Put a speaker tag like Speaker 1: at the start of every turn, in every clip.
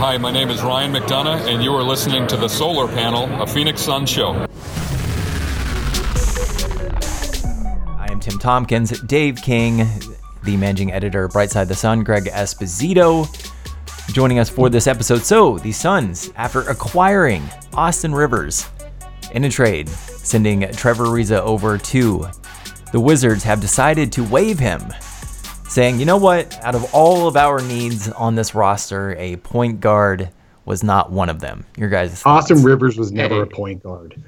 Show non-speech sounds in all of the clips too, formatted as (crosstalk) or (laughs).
Speaker 1: Hi, my name is Ryan McDonough, and you are listening to the Solar Panel, a Phoenix Sun show.
Speaker 2: I am Tim Tompkins, Dave King, the managing editor, Brightside the Sun, Greg Esposito, joining us for this episode. So, the Suns, after acquiring Austin Rivers in a trade, sending Trevor Ariza over to the Wizards, have decided to waive him, saying, you know what, out of all of our needs on this roster, a point guard was not one of them. Your guys' thoughts?
Speaker 3: Austin Rivers was never a point guard.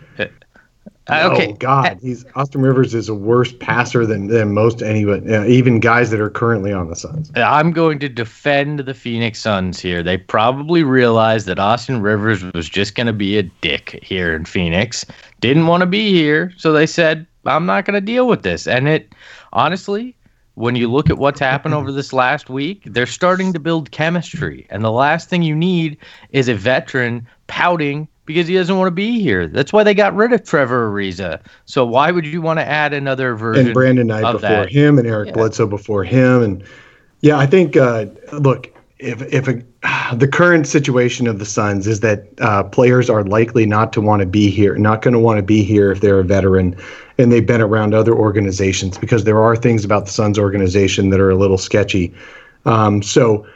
Speaker 4: Uh, okay.
Speaker 3: Oh God, he's Austin Rivers is a worse passer than than most anyone, uh, even guys that are currently on the Suns.
Speaker 4: I'm going to defend the Phoenix Suns here. They probably realized that Austin Rivers was just going to be a dick here in Phoenix. Didn't want to be here, so they said, "I'm not going to deal with this." And it honestly, when you look at what's happened over this last week, they're starting to build chemistry. And the last thing you need is a veteran pouting because he doesn't want to be here. That's why they got rid of Trevor Ariza. So why would you want to add another version?
Speaker 3: And Brandon Knight
Speaker 4: of
Speaker 3: before
Speaker 4: that?
Speaker 3: him, and Eric
Speaker 4: Yeah.
Speaker 3: Bledsoe before him, and yeah, I think uh, look if if a, (sighs) the current situation of the Suns is that uh, players are likely not to want to be here, not going to want to be here if they're a veteran, and they've been around other organizations because there are things about the Suns organization that are a little sketchy. Um, so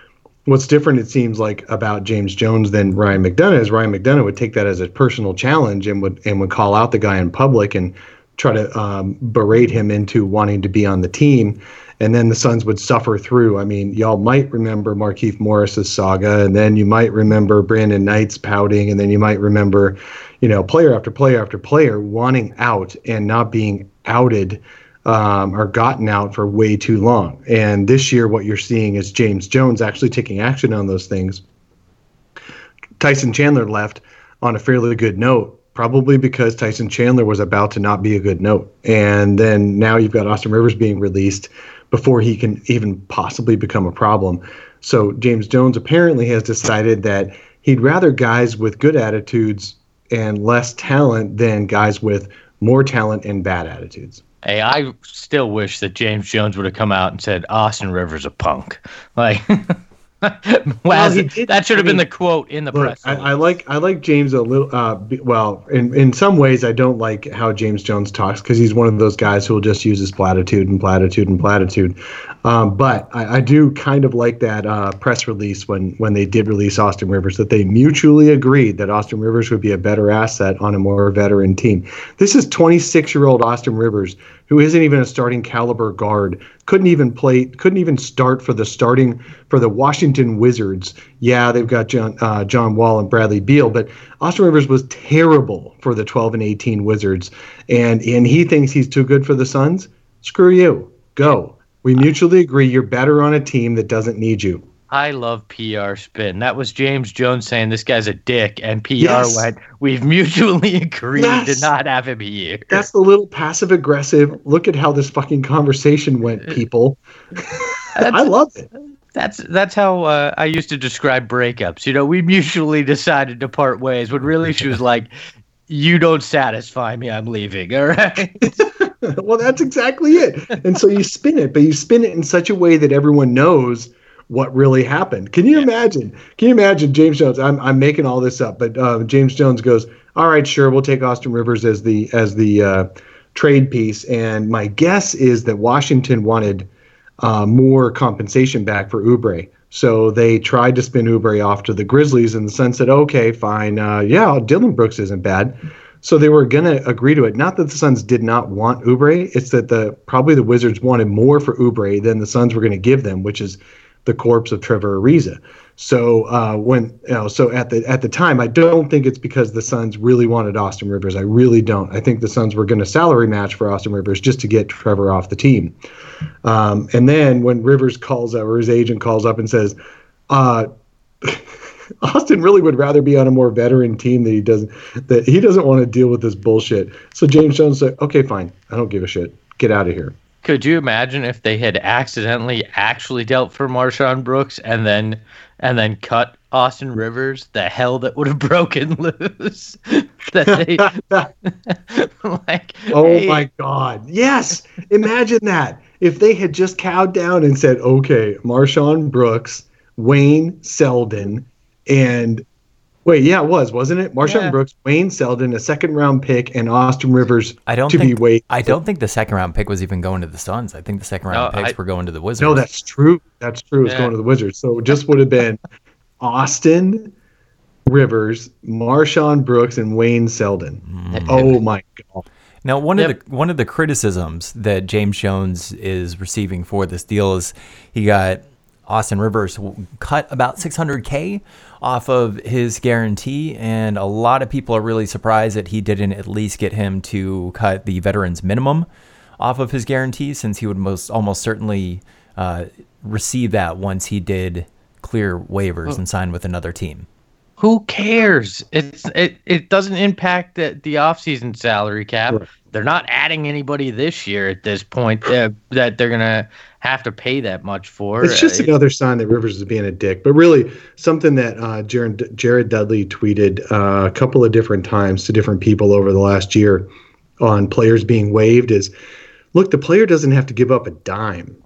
Speaker 3: what's different it seems like about James Jones than Ryan McDonough is Ryan McDonough would take that as a personal challenge and would and would call out the guy in public and try to um, berate him into wanting to be on the team. And then the Suns would suffer through. I mean, y'all might remember Markieff Morris's saga, and then you might remember Brandon Knight's pouting, and then you might remember, you know, player after player after player wanting out and not being outed um, or gotten out for way too long. And this year, what you're seeing is James Jones actually taking action on those things. Tyson Chandler left on a fairly good note, probably because Tyson Chandler was about to not be a good note. And then now you've got Austin Rivers being released before he can even possibly become a problem. So James Jones apparently has decided that he'd rather guys with good attitudes and less talent than guys with more talent and bad attitudes.
Speaker 4: Hey, I still wish that James Jones would have come out and said Austin Rivers a punk. Like, (laughs) (laughs) well,
Speaker 3: did-
Speaker 4: that should have
Speaker 3: I
Speaker 4: been the quote in the
Speaker 3: Look,
Speaker 4: press.
Speaker 3: I. I like I like James a little. Uh, well, in in some ways, I don't like how James Jones talks because he's one of those guys who will just use his platitude and platitude and platitude. Um, but I, I do kind of like that uh, press release when when they did release Austin Rivers that they mutually agreed that Austin Rivers would be a better asset on a more veteran team. This is 26 year old Austin Rivers who isn't even a starting caliber guard. Couldn't even play. Couldn't even start for the starting for the Washington Wizards. Yeah, they've got John uh, John Wall and Bradley Beal, but Austin Rivers was terrible for the 12 and 18 Wizards, and and he thinks he's too good for the Suns. Screw you. Go. We mutually agree you're better on a team that doesn't need you.
Speaker 4: I love PR spin. That was James Jones saying this guy's a dick, and PR
Speaker 3: Yes.
Speaker 4: went, "We've mutually (laughs) agreed
Speaker 3: Yes.
Speaker 4: to not have him here."
Speaker 3: That's the little passive aggressive. Look at how this fucking conversation went, people. (laughs) I love it.
Speaker 4: That's that's how uh, I used to describe breakups. You know, we mutually decided to part ways, when really she was like, "You don't satisfy me. I'm leaving." All right. (laughs)
Speaker 3: well, that's exactly it. And so you spin it, but you spin it in such a way that everyone knows what really happened. Can you imagine? Can you imagine James Jones? I'm, I'm making all this up, but uh, James Jones goes, "All right, sure, we'll take Austin Rivers as the as the uh, trade piece." And my guess is that Washington wanted uh, more compensation back for Oubre, So they tried to spin Oubre off to the Grizzlies, and the Suns said, "Okay, fine. Uh, yeah, Dillon Brooks isn't bad." So they were going to agree to it. Not that the Suns did not want Oubre; it's that the probably the Wizards wanted more for Oubre than the Suns were going to give them, which is the corpse of Trevor Ariza. So uh, when you know, so at the at the time, I don't think it's because the Suns really wanted Austin Rivers. I really don't. I think the Suns were going to salary match for Austin Rivers just to get Trevor off the team. Um, and then when Rivers calls up, or his agent calls up and says, uh, (laughs) Austin really would rather be on a more veteran team that he doesn't that he doesn't want to deal with this bullshit. So James Jones said, "Okay, fine. I don't give a shit. Get out of here."
Speaker 4: Could you imagine if they had accidentally actually dealt for MarShon Brooks and then and then cut Austin Rivers? The hell that would have (laughs) broken loose. (laughs) that they (laughs) like.
Speaker 3: Oh
Speaker 4: hey,
Speaker 3: my God. Yes. Imagine that. If they had just cowed down and said, okay, MarShon Brooks, Wayne Selden, and wait, yeah, it was, wasn't it? MarShon
Speaker 4: Yeah.
Speaker 3: Brooks, Wayne Selden, a second round pick, and Austin Rivers
Speaker 2: I don't
Speaker 3: to
Speaker 2: think
Speaker 3: be waived.
Speaker 2: I don't think the second round pick was even going to the Suns. I think the second round
Speaker 4: No,
Speaker 2: picks
Speaker 4: I-
Speaker 2: were going to the Wizards.
Speaker 3: No, that's true. That's true. It's
Speaker 4: Yeah.
Speaker 3: going to the Wizards. So it just would have been Austin Rivers, MarShon Brooks, and Wayne Selden. Hmm. Oh my god.
Speaker 2: Now, one
Speaker 4: Yep.
Speaker 2: of the one of the criticisms that James Jones is receiving for this deal is he got Austin Rivers cut about 600k off of his guarantee, and a lot of people are really surprised that he didn't at least get him to cut the veterans minimum off of his guarantee, since he would most almost certainly uh, receive that once he did clear waivers and sign with another team.
Speaker 4: Who cares? It's it, it doesn't impact the the offseason salary cap.
Speaker 3: Right.
Speaker 4: They're not adding anybody this year at this point uh, that they're gonna have to pay that much for.
Speaker 3: It's just
Speaker 4: Uh,
Speaker 3: another sign that Rivers is being a dick. But really, something that uh, Jared, Jared Dudley tweeted uh, a couple of different times to different people over the last year on players being waived is look, the player doesn't have to give up a dime.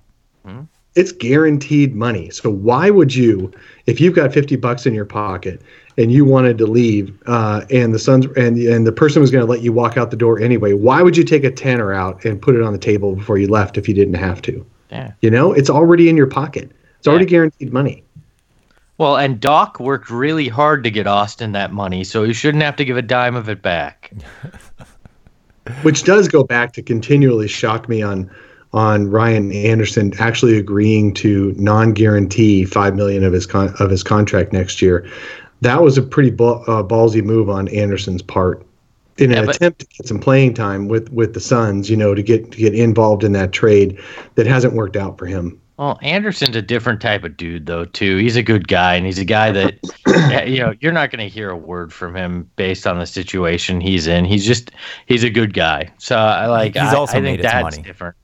Speaker 3: It's guaranteed money. So why would you, if you've got 50 bucks in your pocket and you wanted to leave uh, and the Suns and, and the person was going to let you walk out the door anyway, why would you take a tenner out and put it on the table before you left if you didn't have to?
Speaker 4: yeah.
Speaker 3: You know, it's already in your pocket. It's already
Speaker 4: Yeah.
Speaker 3: guaranteed money.
Speaker 4: Well, and Doc worked really hard to get Austin that money, so he shouldn't have to give a dime of it back. (laughs)
Speaker 3: Which does go back to continually shock me on on Ryan Anderson actually agreeing to non-guarantee five million of his con- of his contract next year. That was a pretty ba- uh, ballsy move on Anderson's part in an
Speaker 4: Yeah,
Speaker 3: attempt to get some playing time with with the Suns. You know, to get to get involved in that trade that hasn't worked out for him.
Speaker 4: Well, Anderson's a different type of dude, though. Too, he's a good guy, and he's a guy that (coughs) you know you're not going to hear a word from him based on the situation he's in. He's just he's a good guy. So I like.
Speaker 2: He's
Speaker 4: I,
Speaker 2: also
Speaker 4: I
Speaker 2: made
Speaker 4: think
Speaker 2: his
Speaker 4: that's
Speaker 2: money.
Speaker 4: different.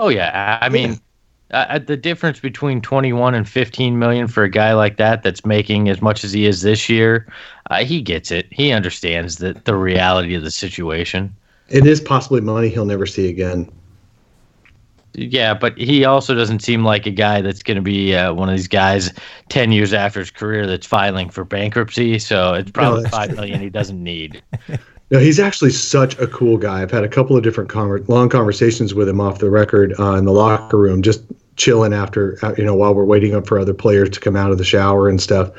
Speaker 4: Oh yeah, I, I mean. Uh, the difference between 21 and 15 million for a guy like that that's making as much as he is this year, uh, he gets it. He understands the, the reality of the situation.
Speaker 3: It is possibly money he'll never see again.
Speaker 4: Yeah, but he also doesn't seem like a guy that's going to be uh, one of these guys 10 years after his career that's filing for bankruptcy. So it's probably
Speaker 3: that's
Speaker 4: five million he doesn't need. (laughs)
Speaker 3: No, he's actually such a cool guy. I've had a couple of different conver- long conversations with him off the record uh, in the locker room, just chilling after, uh, you know, while we're waiting up for other players to come out of the shower and stuff.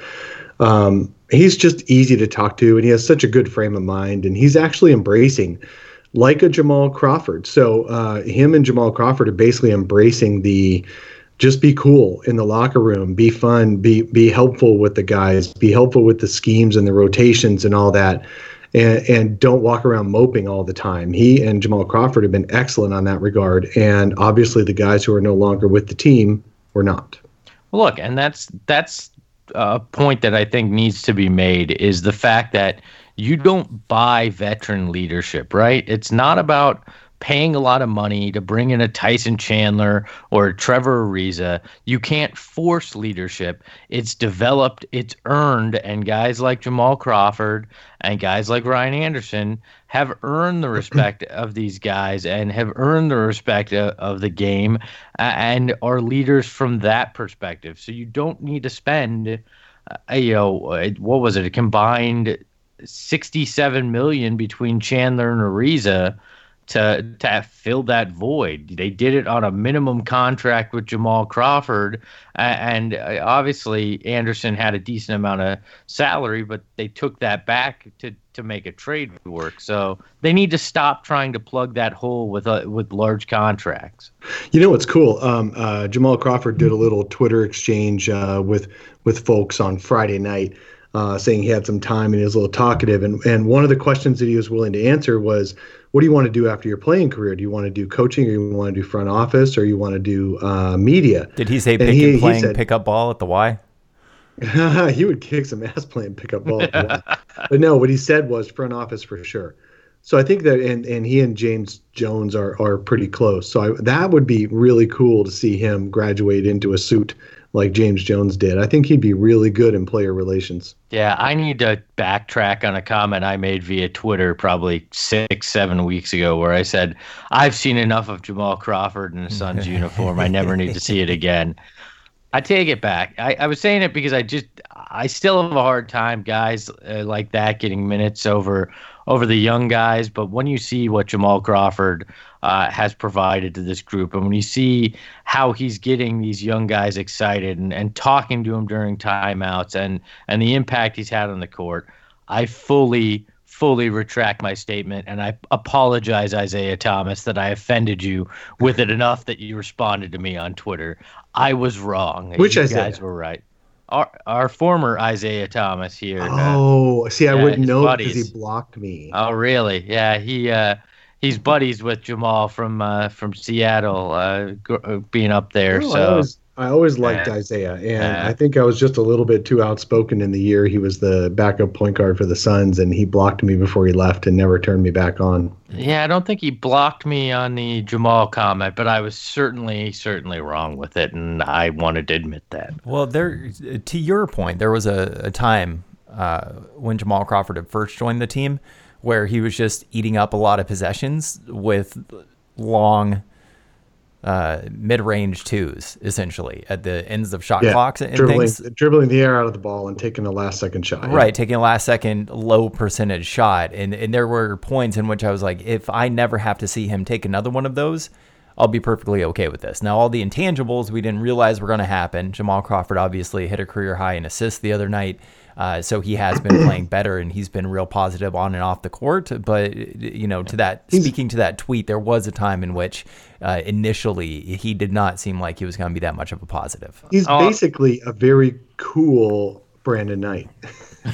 Speaker 3: Um, he's just easy to talk to, and he has such a good frame of mind, and he's actually embracing like a Jamal Crawford. So uh, him and Jamal Crawford are basically embracing the just be cool in the locker room, be fun, be be helpful with the guys, be helpful with the schemes and the rotations and all that and, and don't walk around moping all the time. He and Jamal Crawford have been excellent on that regard, and obviously the guys who are no longer with the team were not.
Speaker 4: Look, and that's that's a point that I think needs to be made is the fact that you don't buy veteran leadership, right? It's not about paying a lot of money to bring in a Tyson Chandler or Trevor Ariza. You can't force leadership. It's developed, it's earned, and guys like Jamal Crawford and guys like Ryan Anderson have earned the respect (clears throat) of these guys and have earned the respect of, of the game and are leaders from that perspective. So you don't need to spend, uh, you know, what was it, a combined 67 million between Chandler and Ariza to to fill that void. They did it on a minimum contract with Jamal Crawford, and uh, obviously Anderson had a decent amount of salary, but they took that back to to make a trade work. So they need to stop trying to plug that hole with uh, with large contracts.
Speaker 3: You know what's cool? Um, uh, Jamal Crawford did a little Twitter exchange uh, with with folks on Friday night, uh, saying he had some time and he was a little talkative. And and one of the questions that he was willing to answer was, "What do you want to do after your playing career? Do you want to do coaching, or you want to do front office, or you want to do uh, media?"
Speaker 2: Did he say pick
Speaker 3: he-
Speaker 2: and playing
Speaker 3: said-
Speaker 2: pickup ball at the Y? (laughs)
Speaker 3: he would kick some ass playing pickup ball. but no, what he said was front office for sure. So I think that, and, and he and James Jones are, are pretty close. So I, that would be really cool to see him graduate into a suit like James Jones did. I think he'd be really good in player relations.
Speaker 4: Yeah, I need to backtrack on a comment I made via Twitter probably six, seven weeks ago where I said, I've seen enough of Jamal Crawford in a Suns (laughs) uniform. I never need to see it again. I take it back. I, I was saying it because I just I still have a hard time, guys uh, like that getting minutes over over the young guys. But when you see what Jamal Crawford uh, has provided to this group, and when you see how he's getting these young guys excited and, and talking to them during timeouts, and and the impact he's had on the court, I fully fully retract my statement and I apologize, Isaiah Thomas, that I offended you with it enough that you responded to me on Twitter. I was wrong.
Speaker 3: Which
Speaker 4: you
Speaker 3: Isaiah?
Speaker 4: guys were right. Our our former Isaiah Thomas here. uh,
Speaker 3: Oh, see, I
Speaker 4: yeah,
Speaker 3: wouldn't know because he blocked me.
Speaker 4: oh, really? Yeah, he uh, he's buddies with Jamal from uh, from Seattle, uh, gr- uh, being up there.
Speaker 3: I
Speaker 4: so
Speaker 3: I always liked
Speaker 4: Yeah.
Speaker 3: Isaiah, and
Speaker 4: Yeah.
Speaker 3: I think I was just a little bit too outspoken in the year he was the backup point guard for the Suns, and he blocked me before he left and never turned me back on.
Speaker 4: yeah, I don't think he blocked me on the Jamal comment, but I was certainly certainly wrong with it, and I wanted to admit that.
Speaker 2: Well, there, to your point, there was a, a time uh, when Jamal Crawford had first joined the team where he was just eating up a lot of possessions with long uh, mid-range twos, essentially at the ends of shot
Speaker 3: Yeah,
Speaker 2: clocks and
Speaker 3: dribbling,
Speaker 2: things.
Speaker 3: dribbling the air out of the ball and taking a last second shot.
Speaker 2: Right, taking a last second low percentage shot. And and there were points in which I was like, if I never have to see him take another one of those, I'll be perfectly okay with this. Now all the intangibles we didn't realize were gonna happen. Jamal Crawford obviously hit a career high in assists the other night. Uh, so he has been (clears throat) playing better and he's been real positive on and off the court. But you know, to that speaking to that tweet, there was a time in which uh, initially he did not seem like he was going to be that much of a positive.
Speaker 3: He's
Speaker 4: Oh.
Speaker 3: basically a very cool Brandon Knight.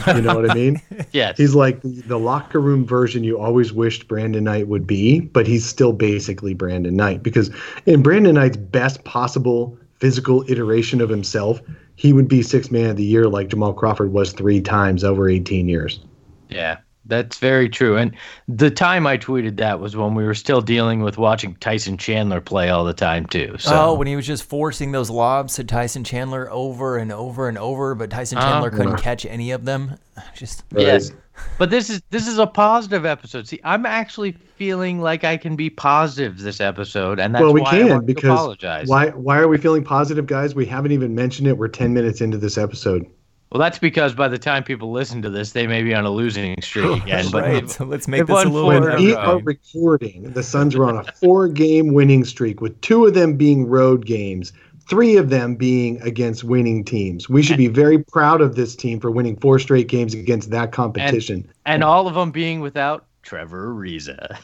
Speaker 3: you know what I mean? (laughs)
Speaker 4: Yes.
Speaker 3: He's like the, the locker room version you always wished Brandon Knight would be, but he's still basically Brandon Knight because in Brandon Knight's best possible physical iteration of himself, he would be six man of the year like Jamal Crawford was three times over 18 years.
Speaker 4: Yeah, that's very true. And the time I tweeted that was when we were still dealing with watching Tyson Chandler play all the time too. So
Speaker 2: Oh, when he was just forcing those lobs to Tyson Chandler over and over and over, but Tyson
Speaker 4: Uh-huh.
Speaker 2: Chandler couldn't catch any of them. (laughs) Just
Speaker 4: yes. But this is this is a positive episode. See, I'm actually feeling like I can be positive this episode, and that's
Speaker 3: well, we
Speaker 4: why I
Speaker 3: can
Speaker 4: want to
Speaker 3: because
Speaker 4: apologize.
Speaker 3: why why are we feeling positive, guys? We haven't even mentioned it. We're 10 minutes into this episode.
Speaker 4: Well, that's because by the time people listen to this, they may be on a losing streak (laughs) again. But
Speaker 2: right. So let's make this a little
Speaker 4: for-
Speaker 2: bit
Speaker 3: we are recording, the Suns are on a four game winning streak, with two of them being road games, three of them being against winning teams. We should be very proud of this team for winning four straight games against that competition.
Speaker 4: and all of them being without Trevor Ariza.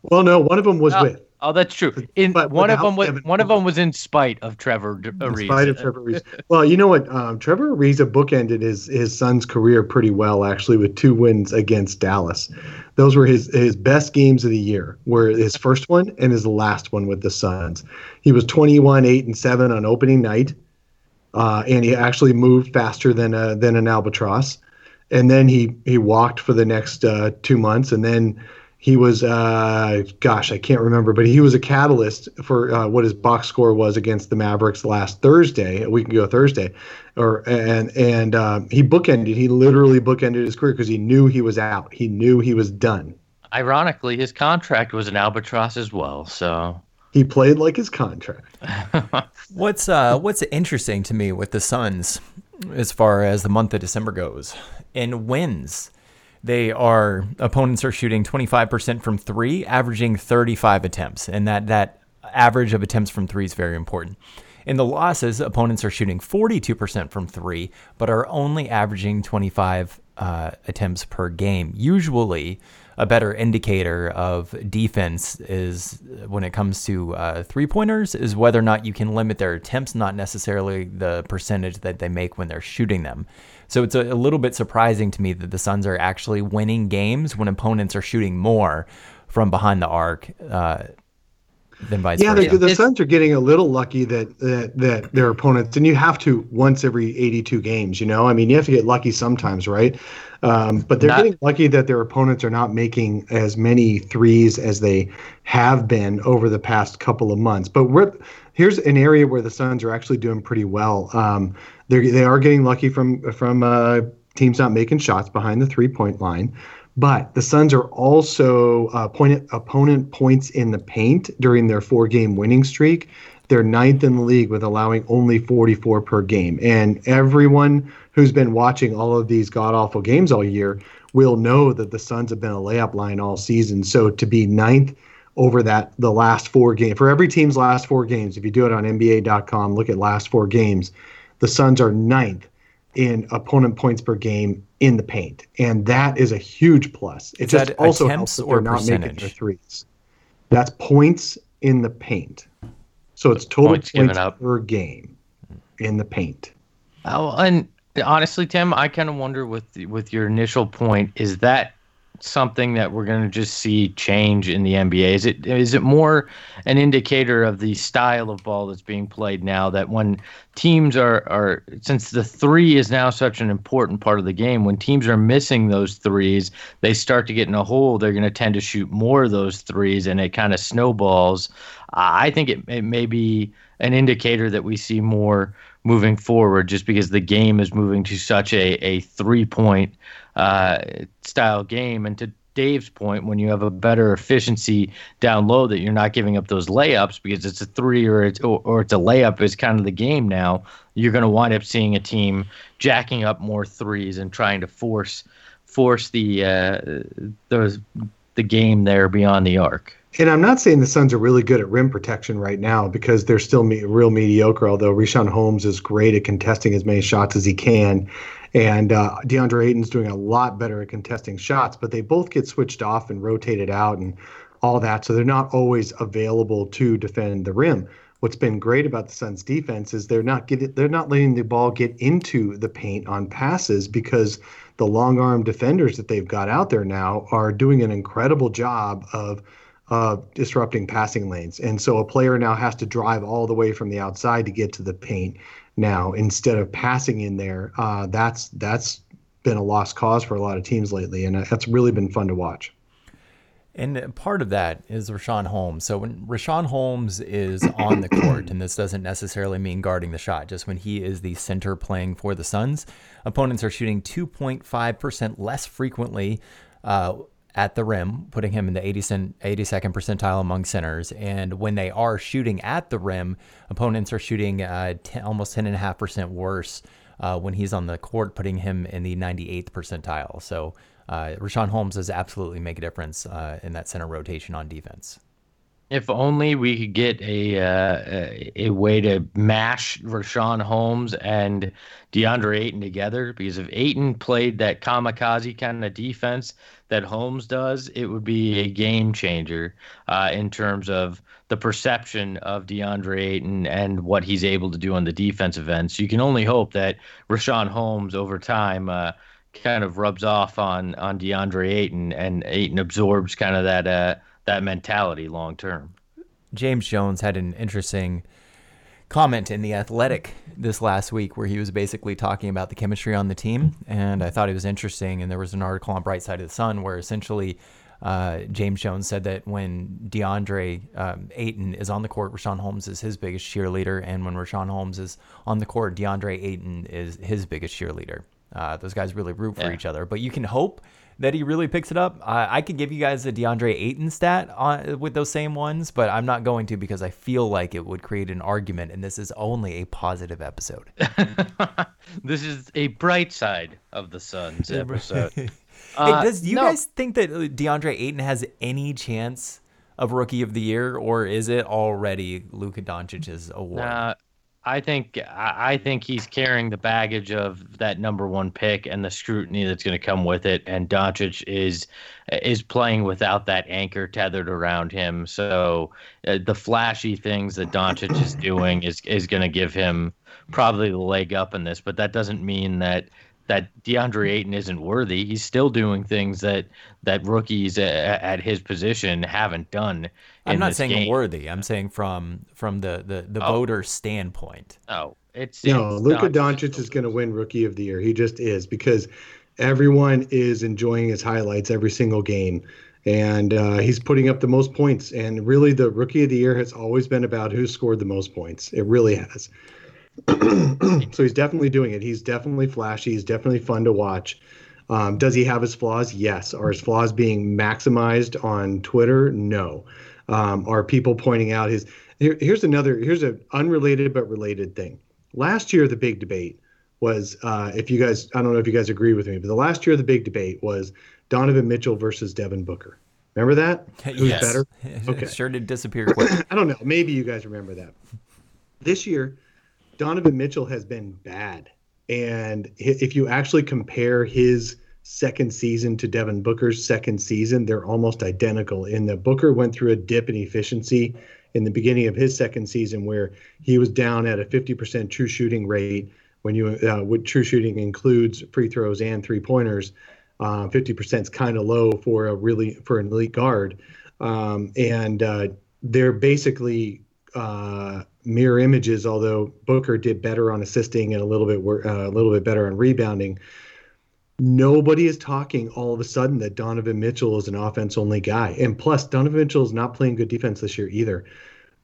Speaker 4: (laughs)
Speaker 3: well, no, one of them was
Speaker 4: Oh,
Speaker 3: with.
Speaker 4: Oh, that's true. In
Speaker 3: But
Speaker 4: one of them was
Speaker 3: Kevin
Speaker 4: one of them was in spite of Trevor D-
Speaker 3: In spite of Trevor Ariza. Well, you know what? Um, Trevor Ariza bookended his his Suns career pretty well, actually, with two wins against Dallas. Those were his his best games of the year. Were his (laughs) first one and his last one with the Suns. He was 21, eight and seven on opening night, uh, and he actually moved faster than a, than an albatross. And then he he walked for the next uh, two months, and then he was uh, gosh I can't remember, but he was a catalyst for uh, what his box score was against the Mavericks last Thursday, a week ago Thursday, or and and um, he bookended. He literally bookended his career because he knew he was out. He knew he was done.
Speaker 4: Ironically, his contract was an albatross as well. So
Speaker 3: He played like his contract. (laughs)
Speaker 2: What's uh what's interesting to me with the Suns as far as the month of December goes in wins. They are opponents are shooting 25% from 3, averaging 35 attempts, and that that average of attempts from 3 is very important. In the losses, opponents are shooting 42% from 3, but are only averaging 25 uh, attempts per game. Usually, a better indicator of defense is when it comes to uh, three pointers is whether or not you can limit their attempts, not necessarily the percentage that they make when they're shooting them. So it's a, a little bit surprising to me that the Suns are actually winning games when opponents are shooting more from behind the arc uh, than vice
Speaker 3: Yeah, the,
Speaker 2: versa.
Speaker 3: the
Speaker 4: It's-
Speaker 3: Suns are getting a little lucky that, that that their opponents, and you have to once every 82 games. You know, I mean, you have to get lucky sometimes, right? Um, but they're
Speaker 4: Not-
Speaker 3: getting lucky that their opponents are not making as many threes as they have been over the past couple of months. But we're here's an area where the Suns are actually doing pretty well. Um, they they are getting lucky from from uh, teams not making shots behind the three point line. But the Suns are also uh, point, opponent points in the paint during their four game winning streak. They're ninth in the league with allowing only 44 per game. And everyone who's been watching all of these god awful games all year will know that the Suns have been a layup line all season. So to be ninth over that the last four games for every team's last four games, if you do it on NBA.com, look at last four games, the Suns are ninth in opponent points per game in the paint, and that is a huge plus. It
Speaker 2: Is
Speaker 3: just
Speaker 2: that
Speaker 3: also helps that
Speaker 2: or
Speaker 3: they're not making
Speaker 2: percentage?
Speaker 3: their threes. That's points in the paint. So it's total
Speaker 4: Points
Speaker 3: points,
Speaker 4: up.
Speaker 3: per game in the paint.
Speaker 4: Oh, and honestly, Tim, I kind of wonder with with your initial point, is that something that we're going to just see change in the NBA? Is it is it more an indicator of the style of ball that's being played now that when teams are are since the three is now such an important part of the game, when teams are missing those threes, they start to get in a hole. They're going to tend to shoot more of those threes, and it kind of snowballs. I think it, it may be an indicator that we see more moving forward just because the game is moving to such a, a three point uh, style game. And to Dave's point, when you have a better efficiency down low, that you're not giving up those layups because it's a three or it's, or, it's a layup is kind of the game now. You're going to wind up seeing a team jacking up more threes and trying to force force the uh, the the game there beyond the arc.
Speaker 3: And I'm not saying the Suns are really good at rim protection right now because they're still me- real mediocre. Although Richaun Holmes is great at contesting as many shots as he can, and uh, DeAndre Ayton's doing a lot better at contesting shots. But they both get switched off and rotated out and all that, so they're not always available to defend the rim. What's been great about the Suns' defense is they're not getting they're not letting the ball get into the paint on passes because the long arm defenders that they've got out there now are doing an incredible job of uh, disrupting passing lanes. And so a player now has to drive all the way from the outside to get to the paint now instead of passing in there. Uh, that's that's been a lost cause for a lot of teams lately, and that's really been fun to watch.
Speaker 2: And part of that is Richaun Holmes. So when Richaun Holmes is (coughs) on the court, and this doesn't necessarily mean guarding the shot, just when he is the center playing for the Suns, opponents are shooting 2.5% less frequently uh, at the rim, putting him in the 80 cent, 82nd percentile among centers. And when they are shooting at the rim, opponents are shooting uh, 10, almost 10.5% worse uh, when he's on the court, putting him in the 98th percentile. So uh, Richaun Holmes does absolutely make a difference uh, in that center rotation on defense.
Speaker 4: If only we could get a uh, a, way to mash Richaun Holmes and DeAndre Ayton together. Because if Ayton played that kamikaze kind of defense that Holmes does, it would be a game changer uh, in terms of the perception of DeAndre Ayton and what he's able to do on the defensive end. So you can only hope that Richaun Holmes over time. Uh, kind of rubs off on on DeAndre Ayton, and Ayton absorbs kind of that uh, that mentality long term.
Speaker 2: James Jones had an interesting comment in the Athletic this last week where he was basically talking about the chemistry on the team, and I thought it was interesting. And there was an article on Bright Side of the Sun where essentially. Uh, James Jones said that when DeAndre um, Ayton is on the court, Richaun Holmes is his biggest cheerleader, and when Richaun Holmes is on the court, DeAndre Ayton is his biggest cheerleader. Uh, those guys really root for
Speaker 4: Yeah.
Speaker 2: each other, but you can hope that he really picks it up. I I could give you guys a DeAndre Ayton stat on, with those same ones, but I'm not going to because I feel like it would create an argument, and this is only a positive episode. (laughs)
Speaker 4: this is a bright side of the Suns (laughs) episode. (laughs)
Speaker 2: hey,
Speaker 4: Uh,
Speaker 2: does you
Speaker 4: no.
Speaker 2: guys think that DeAndre Ayton has any chance of Rookie of the Year, or is it already Luka Doncic's award?
Speaker 4: Uh, I think I think he's carrying the baggage of that number one pick and the scrutiny that's going to come with it. And Doncic is is playing without that anchor tethered around him. So uh, the flashy things that Doncic is doing is is going to give him probably the leg up in this. But that doesn't mean that that DeAndre Ayton isn't worthy. He's still doing things that that rookies a- at his position haven't done.
Speaker 2: I'm not
Speaker 4: this
Speaker 2: saying
Speaker 4: game.
Speaker 2: worthy. I'm saying from from the the, the
Speaker 4: Oh.
Speaker 2: voter standpoint.
Speaker 4: Oh, it's
Speaker 3: No,
Speaker 4: it's
Speaker 3: Luka
Speaker 4: Doncic.
Speaker 3: Doncic is going to win Rookie of the Year. He just is because everyone is enjoying his highlights every single game, and uh, he's putting up the most points. And really, the Rookie of the Year has always been about who scored the most points. It really has. (clears throat) so he's definitely doing it. He's definitely flashy. He's definitely fun to watch. Um, does he have his flaws? Yes. Are his flaws being maximized on Twitter? No. Um, are people pointing out his Here, here's another. Here's an unrelated but related thing. Last year, the big debate was uh, if you guys. I don't know if you guys agree with me, but the last year the big debate was Donovan Mitchell versus Devin Booker. Remember that? (laughs) Who's
Speaker 2: Yes.
Speaker 3: better? (laughs)
Speaker 2: It
Speaker 3: Okay.
Speaker 2: sure did disappear quick. (clears throat)
Speaker 3: I don't know. Maybe you guys remember that. This year, Donovan Mitchell has been bad. And if you actually compare his second season to Devin Booker's second season, they're almost identical. In that Booker went through a dip in efficiency in the beginning of his second season where he was down at a 50% true shooting rate. When you uh, what true shooting includes free throws and three pointers, uh, 50% is kind of low for a really for an elite guard. Um, and uh, they're basically uh, mirror images. Although Booker did better on assisting and a little bit wor- uh, a little bit better on rebounding, nobody is talking all of a sudden that Donovan Mitchell is an offense only guy. And plus, Donovan Mitchell is not playing good defense this year either.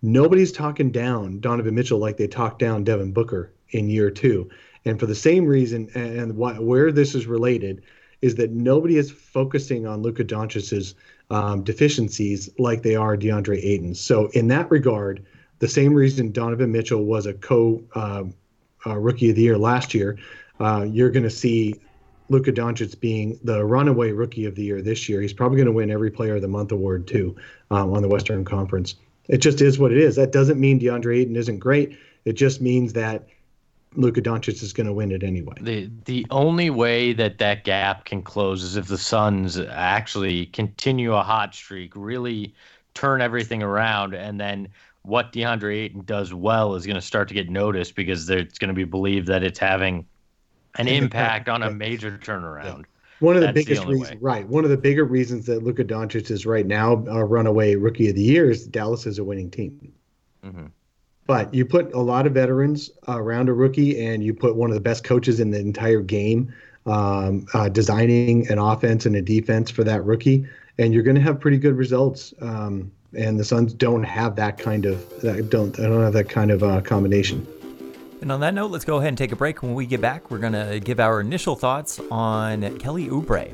Speaker 3: Nobody's talking down Donovan Mitchell like they talked down Devin Booker in year two. And for the same reason, and where this is related, is that nobody is focusing on Luka Doncic's um, deficiencies like they are DeAndre Ayton's. So in that regard, the same reason Donovan Mitchell was a co um uh, rookie of the year last year, uh, you're going to see Luka Doncic being the runaway rookie of the year this year. He's probably going to win every Player of the Month award too um, on the Western Conference. It just is what it is. That doesn't mean DeAndre Ayton isn't great. It just means that Luka Doncic is going to win it anyway.
Speaker 4: The the only way that that gap can close is if the Suns actually continue a hot streak, really turn everything around, and then what DeAndre Ayton does well is going to start to get noticed because it's going to be believed that it's having an impact on a major turnaround.
Speaker 3: One of the
Speaker 4: That's the
Speaker 3: biggest
Speaker 4: only
Speaker 3: reasons,
Speaker 4: way.
Speaker 3: right? One of the bigger reasons that Luka Doncic is right now a runaway rookie of the year is Dallas is a winning team.
Speaker 4: Mhm.
Speaker 3: But you put a lot of veterans around a rookie, and you put one of the best coaches in the entire game um, uh, designing an offense and a defense for that rookie, and you're going to have pretty good results. Um, and the Suns don't have that kind of that don't they don't have that kind of uh, combination.
Speaker 2: And on that note, let's go ahead and take a break. When we get back, we're going to give our initial thoughts on Kelly Oubre.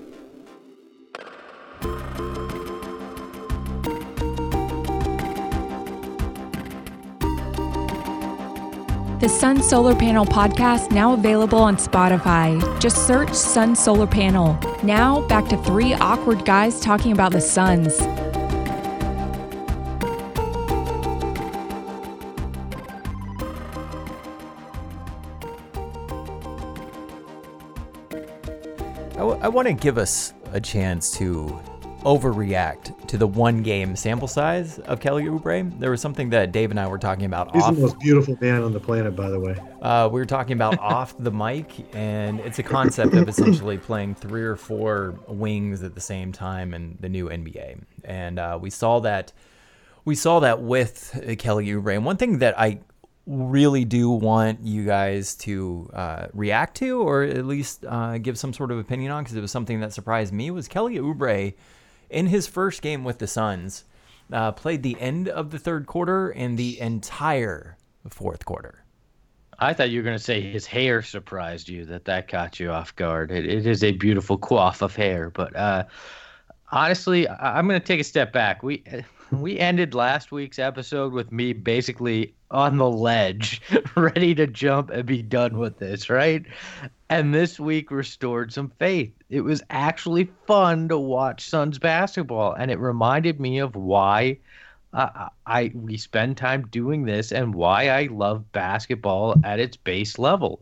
Speaker 5: The Sun Solar Panel podcast now available on Spotify. Just search Sun Solar Panel. Now back to three awkward guys talking about the Suns.
Speaker 2: I want to give us a chance to overreact to the one game sample size of Kelly Oubre. There was something that Dave and I were talking about
Speaker 3: He's
Speaker 2: off.
Speaker 3: the most beautiful man on the planet, by the way.
Speaker 2: Uh, we were talking about (laughs) off the mic, and it's a concept of essentially playing three or four wings at the same time in the new NBA. And uh, we saw that we saw that with Kelly Oubre. And one thing that I really do want you guys to uh, react to, or at least uh, give some sort of opinion on, because it was something that surprised me, was Kelly Oubre in his first game with the Suns. Uh, played the end of the third quarter and the entire fourth quarter.
Speaker 4: I thought you were going to say his hair surprised you, that that caught you off guard. It, it is a beautiful coif of hair, but uh, honestly, I, I'm going to take a step back. We we ended last week's episode with me basically on the ledge, (laughs) ready to jump and be done with this, right? And this week restored some faith. It was actually fun to watch Suns basketball, and it reminded me of why uh, I we spend time doing this and why I love basketball at its base level.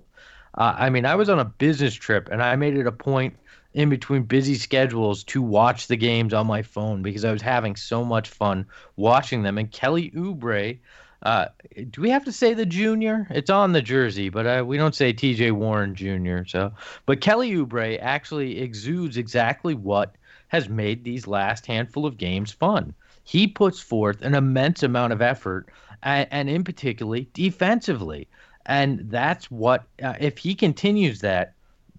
Speaker 4: Uh, I mean, I was on a business trip and I made it a point in between busy schedules to watch the games on my phone because I was having so much fun watching them. And Kelly Oubre, uh, do we have to say the junior? It's on the jersey, but uh, we don't say T.J. Warren Jr. So, but Kelly Oubre actually exudes exactly what has made these last handful of games fun. He puts forth an immense amount of effort, and, and in particularly defensively, and that's what uh, if he continues that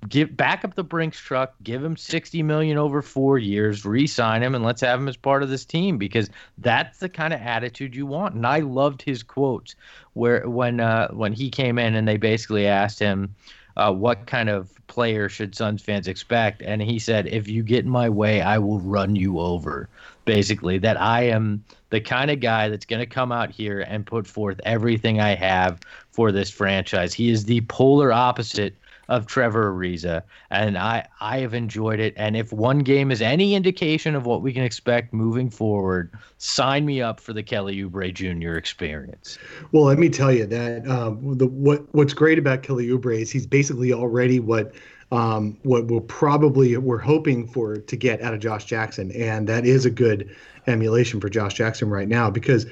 Speaker 4: give back up the Brinks truck, give him 60 million over 4 years, re-sign him and let's have him as part of this team because that's the kind of attitude you want. And I loved his quotes where when uh, when he came in and they basically asked him uh, what kind of player should Suns fans expect and he said if you get in my way, I will run you over. basically that I am the kind of guy that's going to come out here and put forth everything I have for this franchise. He is the polar opposite of Trevor Ariza, and I I have enjoyed it. And if one game is any indication of what we can expect moving forward, sign me up for the Kelly Oubre Jr. experience.
Speaker 3: Well, let me tell you that um, the what what's great about Kelly Oubre is he's basically already what um, what we'll probably we're hoping for to get out of Josh Jackson, and that is a good emulation for Josh Jackson right now because.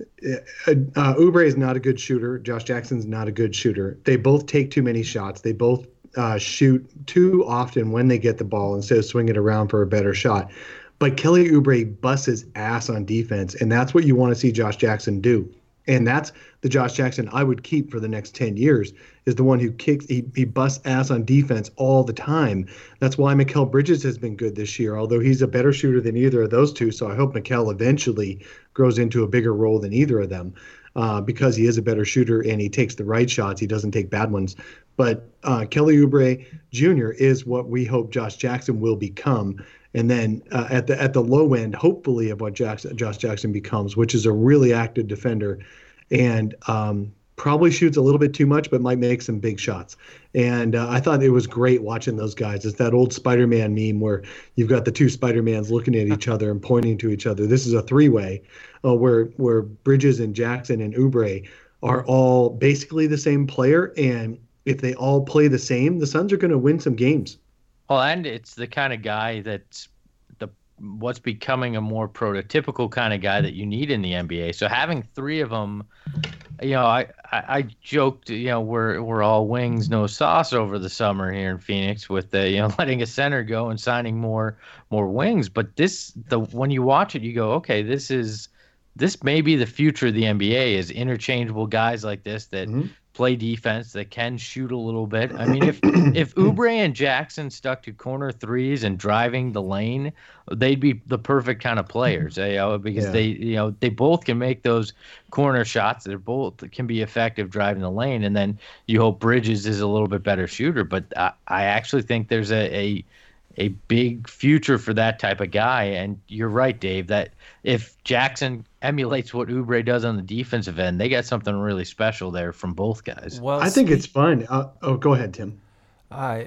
Speaker 3: Uh, uh, Oubre is not a good shooter. Josh Jackson's not a good shooter. They both take too many shots. They both uh, shoot too often when they get the ball instead of swing it around for a better shot. But Kelly Oubre busts his ass on defense, and that's what you want to see Josh Jackson do. And that's the Josh Jackson I would keep for the next 10 years is the one who kicks, he, he busts ass on defense all the time. That's why Mikal Bridges has been good this year, although he's a better shooter than either of those two. So I hope Mikal eventually grows into a bigger role than either of them uh, because he is a better shooter and he takes the right shots. He doesn't take bad ones. But uh, Kelly Oubre Jr. is what we hope Josh Jackson will become. And then uh, at the at the low end, hopefully, of what Jackson, Josh Jackson becomes, which is a really active defender, and um, probably shoots a little bit too much, but might make some big shots. And uh, I thought it was great watching those guys. It's that old Spider-Man meme where you've got the two Spider-Mans looking at each other and pointing to each other. This is a three-way uh, where where Bridges and Jackson and Oubre are all basically the same player, and if they all play the same, the Suns are going to win some games.
Speaker 4: Well, and it's the kind of guy that's the what's becoming a more prototypical kind of guy that you need in the NBA. So having three of them, you know, I, I, I joked, you know, we're we're all wings, no sauce over the summer here in Phoenix with the you know (laughs) letting a center go and signing more more wings. But this the when you watch it, you go, okay, this is this may be the future of the NBA is interchangeable guys like this that mm-hmm play defense that can shoot a little bit. I mean, if (clears throat) if Oubre and Jackson stuck to corner threes and driving the lane, they'd be the perfect kind of players. Eh, you (laughs) know, because yeah. they you know they both can make those corner shots. They're both can be effective driving the lane, and then you hope Bridges is a little bit better shooter. But I, I actually think there's a, a a big future for that type of guy. And you're right, Dave, that if Jackson emulates what Oubre does on the defensive end, they got something really special there from both guys.
Speaker 3: Well, I think it's fun. Uh, oh, go ahead, Tim.
Speaker 2: Uh,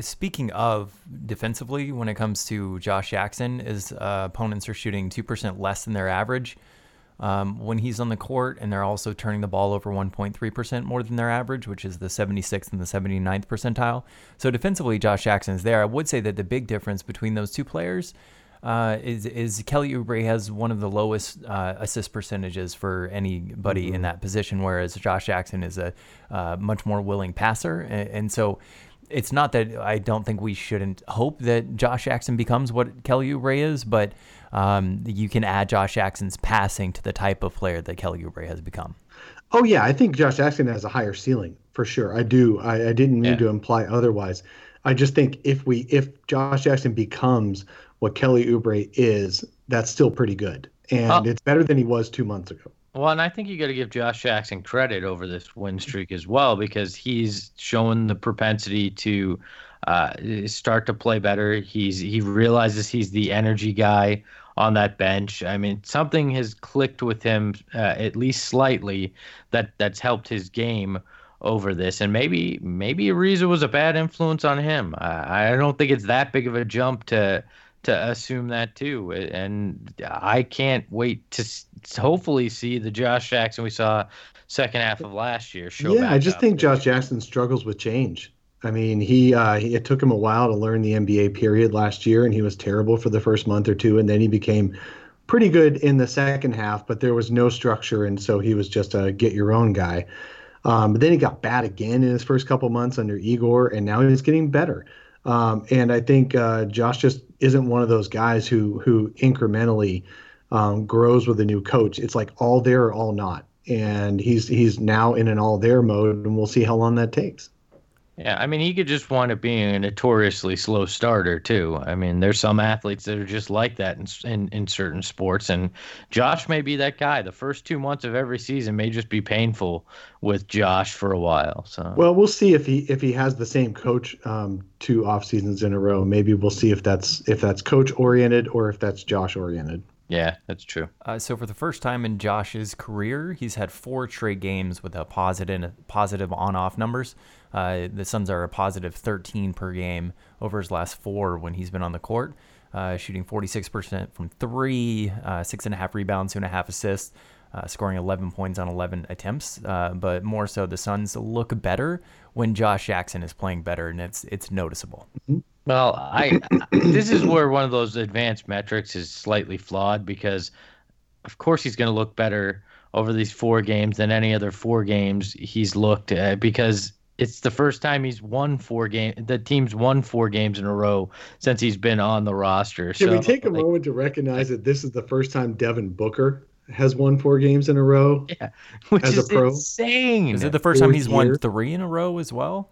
Speaker 2: speaking of defensively, when it comes to Josh Jackson, his uh, opponents are shooting 2% less than their average um, when he's on the court, and they're also turning the ball over 1.3% more than their average, which is the 76th and the 79th percentile. So defensively, Josh Jackson is there. I would say that the big difference between those two players uh, is is Kelly Oubre has one of the lowest uh, assist percentages for anybody mm-hmm. in that position, whereas Josh Jackson is a uh, much more willing passer, and, and so it's not that I don't think we shouldn't hope that Josh Jackson becomes what Kelly Oubre is, but um, you can add Josh Jackson's passing to the type of player that Kelly Oubre has become.
Speaker 3: Oh yeah, I think Josh Jackson has a higher ceiling for sure. I do. I, I didn't mean yeah. to imply otherwise. I just think if we if Josh Jackson becomes what Kelly Oubre is, that's still pretty good, and oh. it's better than he was two months ago.
Speaker 4: Well, and I think you got to give Josh Jackson credit over this win streak as well because he's shown the propensity to uh, start to play better. He's he realizes he's the energy guy on that bench. I mean, something has clicked with him uh, at least slightly that that's helped his game over this. And maybe maybe Ariza was a bad influence on him. I, I don't think it's that big of a jump to to assume that too. And I can't wait to hopefully see the Josh Jackson we saw second half of last year.
Speaker 3: yeah, I just think Josh Jackson struggles with change. I mean, he, uh, he, it took him a while to learn the NBA period last year, and he was terrible for the first month or two, and then he became pretty good in the second half, but there was no structure, and so he was just a get your own guy. Um, but then he got bad again in his first couple months under Igor, and now he's getting better. Um, and I think uh, Josh just isn't one of those guys who who incrementally um, grows with a new coach. It's like all there or all not, and he's he's now in an all there mode, and we'll see how long that takes.
Speaker 4: Yeah, I mean, he could just wind up being a notoriously slow starter too. I mean, there's some athletes that are just like that in, in in certain sports, and Josh may be that guy. The first two months of every season may just be painful with Josh for a while. So,
Speaker 3: Well, we'll see if he if he has the same coach um, two off seasons in a row. Maybe we'll see if that's if that's coach oriented or if that's Josh oriented.
Speaker 4: yeah, that's true.
Speaker 2: Uh, so for the first time in Josh's career, he's had four straight games with a positive positive on-off numbers. Uh, the Suns are a positive 13 per game over his last four when he's been on the court, uh, shooting 46% from three, uh, six and a half rebounds, two and a half assists, uh, scoring 11 points on 11 attempts. Uh, but more so, the Suns look better when Josh Jackson is playing better, and it's it's noticeable.
Speaker 4: Well, I (coughs) this is where one of those advanced metrics is slightly flawed because, of course, he's going to look better over these four games than any other four games he's looked at because it's the first time he's won four game. The team's won four games in a row since he's been on the roster.
Speaker 3: Can
Speaker 4: so,
Speaker 3: we take a
Speaker 4: like,
Speaker 3: moment to recognize that this is the first time Devin Booker has won four games in a row? (laughs)
Speaker 4: Yeah, which
Speaker 3: as a
Speaker 4: is
Speaker 3: pro?
Speaker 4: insane.
Speaker 2: Is it the first time
Speaker 3: Fourth
Speaker 2: he's won three in a row as well?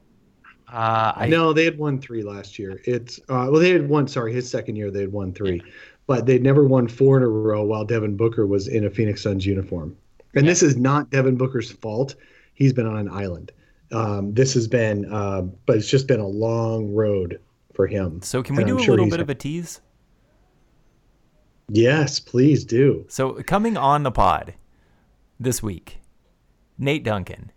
Speaker 4: Uh, I,
Speaker 3: no, they had won three last year. It's uh, well, they had won. Sorry, his second year they had won three, but they'd never won four in a row while Devin Booker was in a Phoenix Suns uniform. And this is not Devin Booker's fault. He's been on an island. Um, this has been, uh, but it's just been a long road for him.
Speaker 2: So can we
Speaker 3: And
Speaker 2: do
Speaker 3: I'm
Speaker 2: a
Speaker 3: sure
Speaker 2: little bit of a tease?
Speaker 3: Yes, please do.
Speaker 2: So coming on the pod this week, Nate Duncan.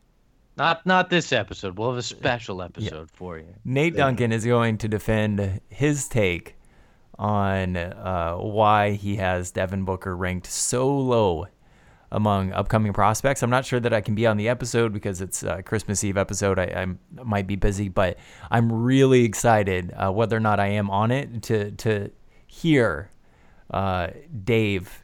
Speaker 4: not not this episode. We'll have a special episode for you.
Speaker 2: Nate Duncan is going to defend his take on uh, why he has Devin Booker ranked so low among upcoming prospects. I'm not sure that I can be on the episode because it's a Christmas Eve episode. I, I might be busy, but I'm really excited uh, whether or not I am on it to to hear uh, Dave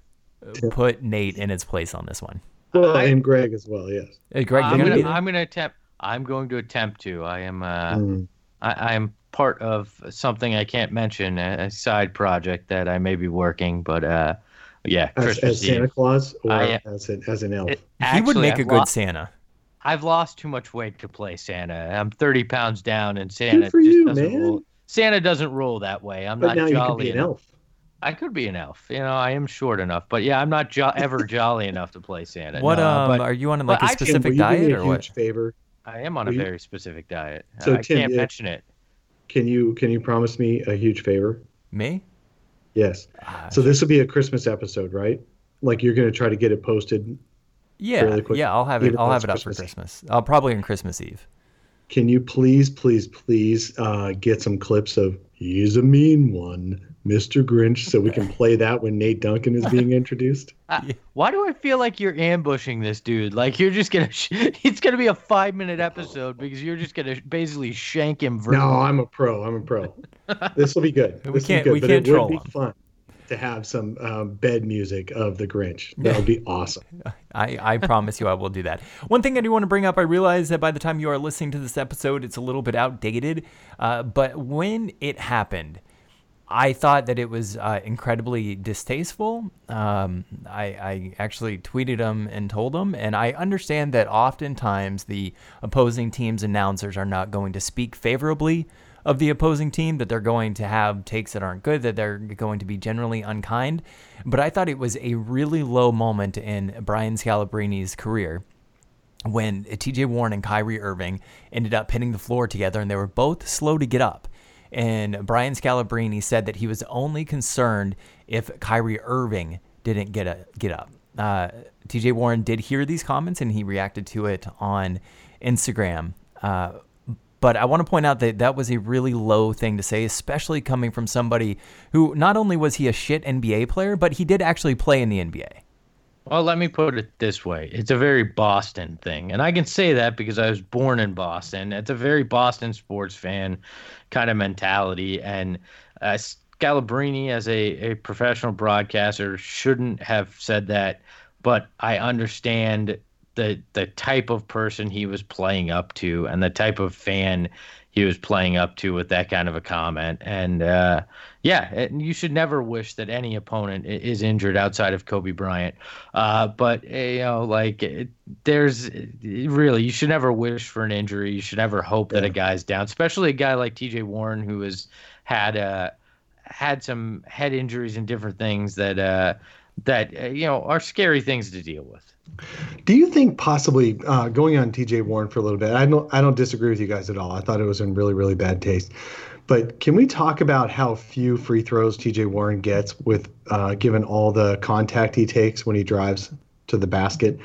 Speaker 2: put Nate in its place on this one.
Speaker 3: Well,
Speaker 4: I-
Speaker 3: and Greg as well. Yes.
Speaker 2: Hey, Greg,
Speaker 4: I'm gonna,
Speaker 2: gonna be
Speaker 4: attempt. I'm going to attempt to. I am. Uh,
Speaker 3: Mm.
Speaker 4: I, I'm part of something I can't mention, a, a side project that I may be working, but uh, yeah,
Speaker 3: As,
Speaker 4: Christmas
Speaker 3: as Santa Claus or
Speaker 4: I,
Speaker 3: as an as an elf.
Speaker 4: It-
Speaker 2: he would make a
Speaker 4: I've
Speaker 2: good
Speaker 4: lo-
Speaker 2: Santa.
Speaker 4: I've lost too much weight to play Santa. I'm 30 pounds down, and Santa
Speaker 3: for
Speaker 4: just
Speaker 3: you,
Speaker 4: doesn't
Speaker 3: man.
Speaker 4: roll. Santa doesn't roll that way. I'm
Speaker 3: but
Speaker 4: not
Speaker 3: now you
Speaker 4: jolly
Speaker 3: can be an
Speaker 4: enough.
Speaker 3: elf.
Speaker 4: I could be an elf. You know, I am short enough, but yeah, I'm not jo- ever (laughs) jolly enough to play Santa.
Speaker 2: What
Speaker 4: No,
Speaker 2: um
Speaker 4: but
Speaker 2: are you on
Speaker 4: but
Speaker 2: like a
Speaker 4: I can-
Speaker 3: Tim,
Speaker 2: specific
Speaker 3: will you do me
Speaker 2: diet
Speaker 3: a
Speaker 2: or
Speaker 3: huge
Speaker 2: what?
Speaker 3: favor?
Speaker 4: I am on a
Speaker 3: will you-
Speaker 4: very specific diet.
Speaker 3: So,
Speaker 4: I
Speaker 3: Tim,
Speaker 4: can't
Speaker 3: yeah.
Speaker 4: mention it.
Speaker 3: Can you can you promise me a huge favor?
Speaker 2: Me?
Speaker 3: Yes. So this will be a Christmas episode, right? Like you're going to try to get it posted.
Speaker 2: Yeah, yeah, I'll have it. I'll have it up for
Speaker 3: Christmas
Speaker 2: Christmas. I'll probably on Christmas Eve.
Speaker 3: Can you please, please, please uh, get some clips of "He's a mean one, Mr. Grinch," so we can play that when Nate Duncan is being introduced? (laughs)
Speaker 4: Uh, why do I feel like you're ambushing this dude? Like you're just gonna, sh- (laughs) it's gonna be a five minute episode because you're just gonna basically shank him.
Speaker 3: No. I'm a pro. I'm a pro. (laughs) This will be good.
Speaker 2: We
Speaker 3: This will
Speaker 2: can't-
Speaker 3: be good,
Speaker 2: we can't
Speaker 3: it would
Speaker 2: troll
Speaker 3: be
Speaker 2: him.
Speaker 3: fun to have some um, bed music of the Grinch. That would be (laughs) awesome.
Speaker 2: I, I promise you I will do that. One thing I do want to bring up, I realize that by the time you are listening to this episode, it's a little bit outdated. Uh, but when it happened, I thought that it was uh, incredibly distasteful. Um, I, I actually tweeted them and told them, and I understand that oftentimes the opposing team's announcers are not going to speak favorably of the opposing team, that they're going to have takes that aren't good, that they're going to be generally unkind. But I thought it was a really low moment in Brian Scalabrine's career when TJ Warren and Kyrie Irving ended up hitting the floor together and they were both slow to get up. And Brian Scalabrine said that he was only concerned if Kyrie Irving didn't get a, get up. Uh, TJ Warren did hear these comments and he reacted to it on Instagram. Uh, but I want to point out that that was a really low thing to say, especially coming from somebody who not only was he a shit NBA player, but he did actually play in the NBA.
Speaker 4: Well, let me put it this way. It's a very Boston thing. And I can say that because I was born in Boston. It's a very Boston sports fan kind of mentality. And uh, Scalabrine, as a, a professional broadcaster, shouldn't have said that. But I understand the the type of person he was playing up to and the type of fan he was playing up to with that kind of a comment. And uh, yeah, it, you should never wish that any opponent is injured outside of Kobe Bryant. Uh, but eh, you know, like it, there's really you should never wish for an injury. You should never hope yeah. that a guy's down, especially a guy like T.J. Warren who has had uh, had some head injuries and different things that uh, that uh, you know are scary things to deal with.
Speaker 3: Do you think possibly uh, going on TJ Warren for a little bit? I don't I don't disagree with you guys at all. I thought it was in really really bad taste. But can we talk about how few free throws TJ Warren gets with uh, given all the contact he takes when he drives to the basket?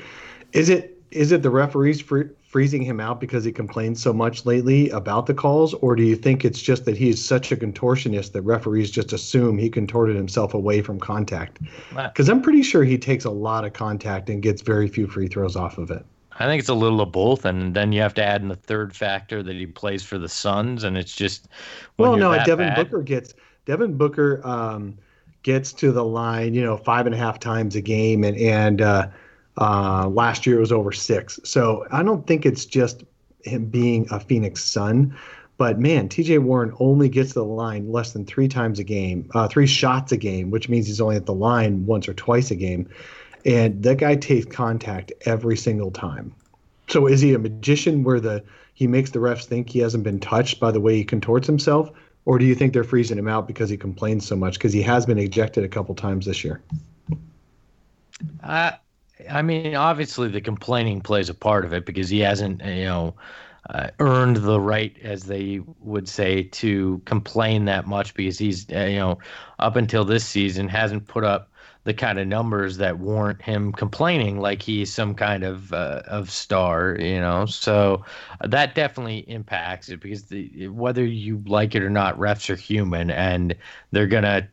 Speaker 3: Is it is it the referees free, freezing him out because he complains so much lately about the calls, or do you think it's just that he's such a contortionist that referees just assume he contorted himself away from contact? Because I'm pretty sure he takes a lot of contact and gets very few free throws off of it.
Speaker 4: I think it's a little of both, and then you have to add in the third factor that he plays for the Suns, and it's just
Speaker 3: well, no, Devin bad, Booker gets Devin Booker um, gets to the line, you know, five and a half times a game, and and uh, uh, last year it was over six. So I don't think it's just him being a Phoenix Sun. But man, TJ Warren only gets to the line less than three times a game, uh, three shots a game, which means he's only at the line once or twice a game. And that guy takes contact every single time. So is he a magician where the he makes the refs think he hasn't been touched by the way he contorts himself? Or do you think they're freezing him out because he complains so much? Because he has been ejected a couple times this year.
Speaker 4: Uh, I mean, obviously the complaining plays a part of it because he hasn't, you know, uh, earned the right, as they would say, to complain that much because he's, uh, you know, up until this season hasn't put up the kind of numbers that warrant him complaining like he's some kind of uh, of star, you know. So that definitely impacts it because the, whether you like it or not, refs are human and they're gonna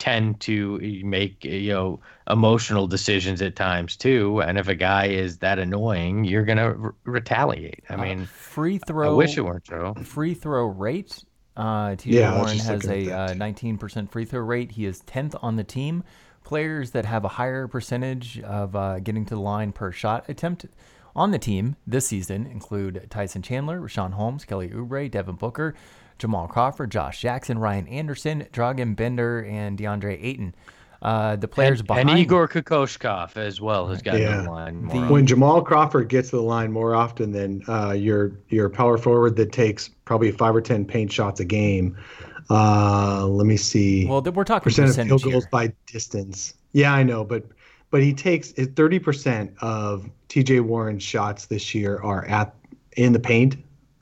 Speaker 4: tend to make you know emotional decisions at times too and if a guy is that annoying you're gonna re- retaliate. I uh, mean
Speaker 2: free throw
Speaker 4: i wish it weren't true
Speaker 2: free throw rate uh TJ yeah, Warren has a uh, 19% free throw rate. He is 10th on the team. Players that have a higher percentage of uh, getting to the line per shot attempt on the team this season include Tyson Chandler, Richaun Holmes, Kelly Oubre, Devin Booker, Jamal Crawford, Josh Jackson, Ryan Anderson, Dragan Bender, and DeAndre Ayton. Uh, the players
Speaker 4: and,
Speaker 2: behind
Speaker 4: and Igor Kokoshkov as well has got yeah. the line. The,
Speaker 3: when Jamal Crawford gets to the line more often than uh, your your power forward that takes probably five or ten paint shots a game. Uh, let me see.
Speaker 2: Well, we're talking percent of field goals
Speaker 3: by distance. Yeah, I know, but but he takes thirty percent of T.J. Warren's shots this year are at in the paint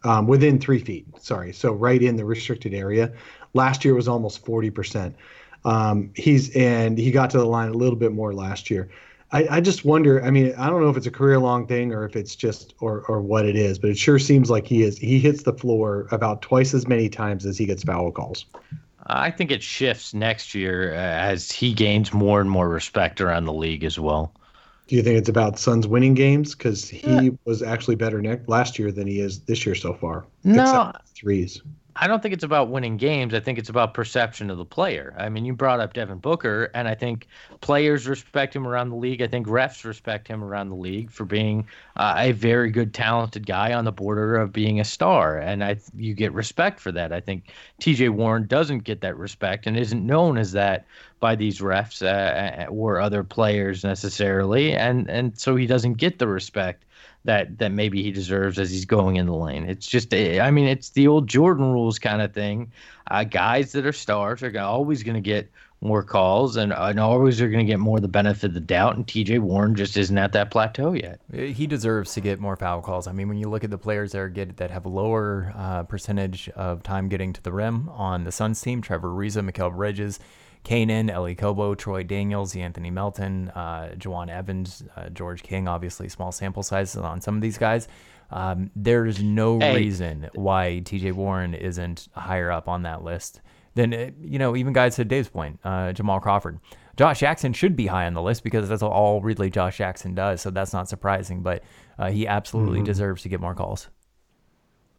Speaker 3: um, within three feet. Sorry, so right in the restricted area. Last year was almost forty percent. Um, he's and he got to the line a little bit more last year. I, I just wonder. I mean, I don't know if it's a career long thing or if it's just or or what it is, but it sure seems like he is. He hits the floor about twice as many times as he gets foul calls.
Speaker 4: I think it shifts next year uh, as he gains more and more respect around the league as well.
Speaker 3: Do you think it's about Suns winning games? Because he yeah. was actually better next last year than he is this year so far.
Speaker 4: No
Speaker 3: threes.
Speaker 4: I don't think it's about winning games. I think it's about perception of the player. I mean, you brought up Devin Booker, and I think players respect him around the league. I think refs respect him around the league for being uh, a very good, talented guy on the border of being a star, and I you get respect for that. I think T.J. Warren doesn't get that respect and isn't known as that by these refs uh, or other players necessarily, and and so he doesn't get the respect that that maybe he deserves as he's going in the lane. It's just, eh, I mean, it's the old Jordan rules kind of thing. Uh, guys that are stars are always going to get more calls and, and always are going to get more the benefit of the doubt. And TJ Warren just isn't at that plateau yet.
Speaker 2: Eh, he deserves to get more foul calls. I mean, when you look at the players that get that have a lower uh, percentage of time getting to the rim on the Suns team, Trevor Ariza, Mikal Bridges Kanan, Elie Okobo, Troy Daniels, Anthony Melton, uh, Jawun Evans, uh, George King. Obviously, small sample sizes on some of these guys. Um, there's no hey. reason why TJ Warren isn't higher up on that list than, uh, you know, even guys to Dave's point, uh, Jamal Crawford. Josh Jackson should be high on the list because that's all really Josh Jackson does. So that's not surprising, but uh, he absolutely mm-hmm. deserves to get more calls.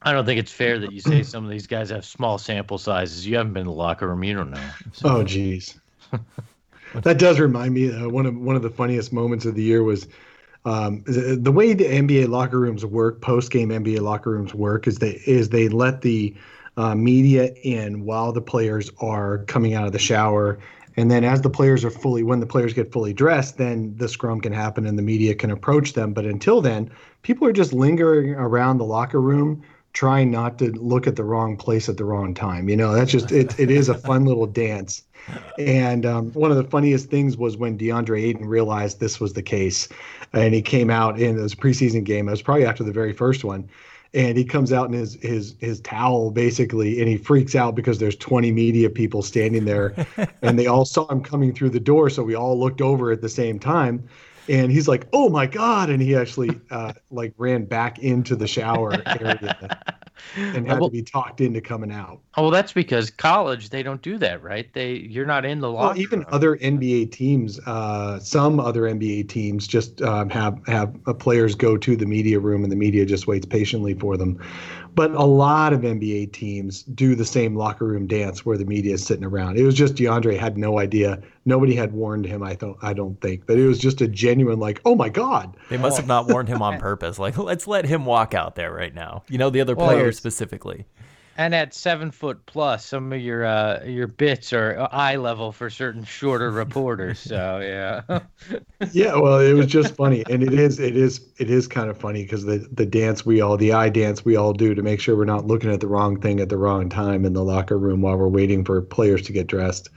Speaker 4: I don't think it's fair that you say (clears throat) some of these guys have small sample sizes. You haven't been in the locker room, you don't know.
Speaker 3: So. Oh, geez. (laughs) that does remind me. Uh, one of one of the funniest moments of the year was um, the, way the NBA locker rooms work, post game NBA locker rooms work, is they is they let the uh, media in while the players are coming out of the shower. And then as the players are fully, when the players get fully dressed, then the scrum can happen and the media can approach them. But until then, people are just lingering around the locker room, trying not to look at the wrong place at the wrong time. You know, that's just, it, it is a fun little dance. And um, one of the funniest things was when DeAndre Ayton realized this was the case. And he came out in this preseason game. It was probably after the very first one and he comes out in his his his towel basically and he freaks out because there's 20 media people standing there and they all saw him coming through the door so we all looked over at the same time and he's like oh my god. And he actually uh, like ran back into the shower area (laughs) and had to be talked into coming out.
Speaker 4: Oh well that's because college they don't do that right? They you're not in the law
Speaker 3: well, even other nba teams uh, some other nba teams just um, have have uh, players go to the media room and the media just waits patiently for them but a lot of NBA teams do the same locker room dance where the media is sitting around. It was just DeAndre had no idea. Nobody had warned him. I don't. I don't think, but it was just a genuine like, oh my god.
Speaker 2: They must have not warned him on purpose. Like, (laughs) let's let him walk out there right now. You know, the other players specifically.
Speaker 4: And at seven foot plus, some of your uh, your bits are eye level for certain shorter reporters. So yeah. (laughs)
Speaker 3: yeah, well, it was just funny, and it is it is it is kind of funny because the the dance we all the eye dance we all do to make sure we're not looking at the wrong thing at the wrong time in the locker room while we're waiting for players to get dressed.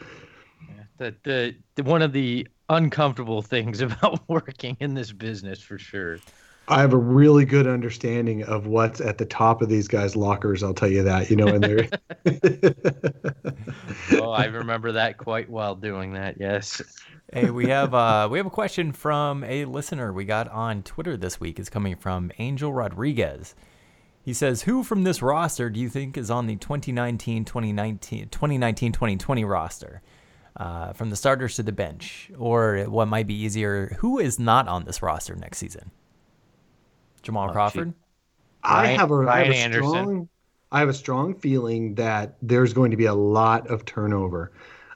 Speaker 4: Yeah, the, the, the one of the uncomfortable things (laughs) about working in this business for sure.
Speaker 3: I have a really good understanding of what's at the top of these guys' lockers. I'll tell you that. You know, and they're. (laughs) (laughs)
Speaker 4: oh, I remember that quite well doing that. Yes.
Speaker 2: Hey, we have uh, (laughs) we have a question from a listener we got on Twitter this week. It's coming from Angel Rodriguez. He says, "Who from this roster do you think is on the 2019 2019 2019 2020 roster?" Uh, from the starters to the bench, or what might be easier, who is not on this roster next season? Jamal oh, Crawford.
Speaker 3: I have a, I have a Anderson. strong, I have a strong feeling that there's going to be a lot of turnover.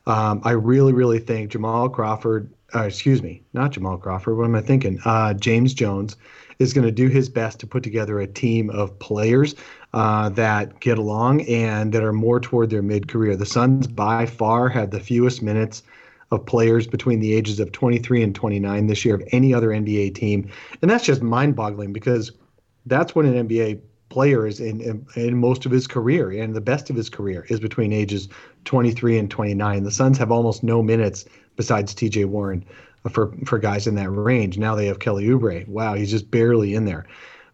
Speaker 3: Um, I really, really think Jamal Crawford, uh, excuse me, not Jamal Crawford. What am I thinking? Uh, James Jones is going to do his best to put together a team of players uh, that get along and that are more toward their mid-career. The Suns by far have the fewest minutes of players between the ages of 23 and 29 this year of any other NBA team. And that's just mind boggling because that's when an NBA player is in, in, in, most of his career and the best of his career is between ages 23 and 29. The Suns have almost no minutes besides TJ Warren uh, for, for guys in that range. Now they have Kelly Oubre. Wow, he's just barely in there.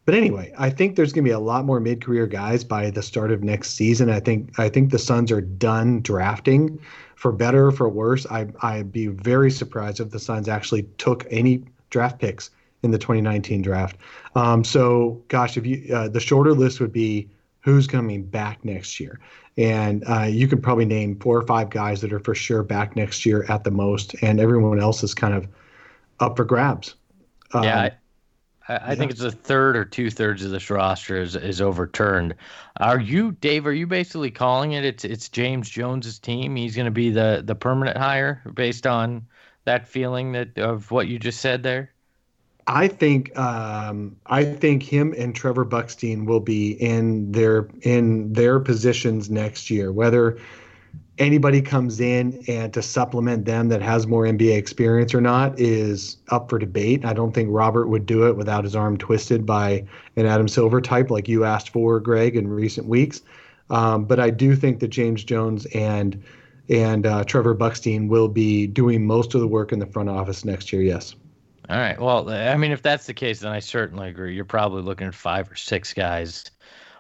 Speaker 3: But anyway, I think there's going to be a lot more mid-career guys by the start of next season. I think I think the Suns are done drafting for better or for worse, I, I'd be very surprised if the Suns actually took any draft picks in the 2019 draft. Um, so, gosh, if you uh, the shorter list would be who's coming back next year, and uh, you could probably name four or five guys that are for sure back next year at the most, and everyone else is kind of up for grabs.
Speaker 4: Um, yeah, I, I yeah. think it's a third or two thirds of this roster is, is overturned. Are you, Dave? Are you basically calling it? It's it's James Jones's team. He's going to be the the permanent hire based on that feeling that of what you just said there.
Speaker 3: I think um, I think him and Trevor Bukstein will be in their in their positions next year. Whether anybody comes in and to supplement them that has more NBA experience or not is up for debate. I don't think Robert would do it without his arm twisted by an Adam Silver type like you asked for, Greg, in recent weeks. Um, but I do think that James Jones and and uh, Trevor Bukstein will be doing most of the work in the front office next year. Yes.
Speaker 4: All right. Well, I mean, if that's the case, then I certainly agree. You're probably looking at five or six guys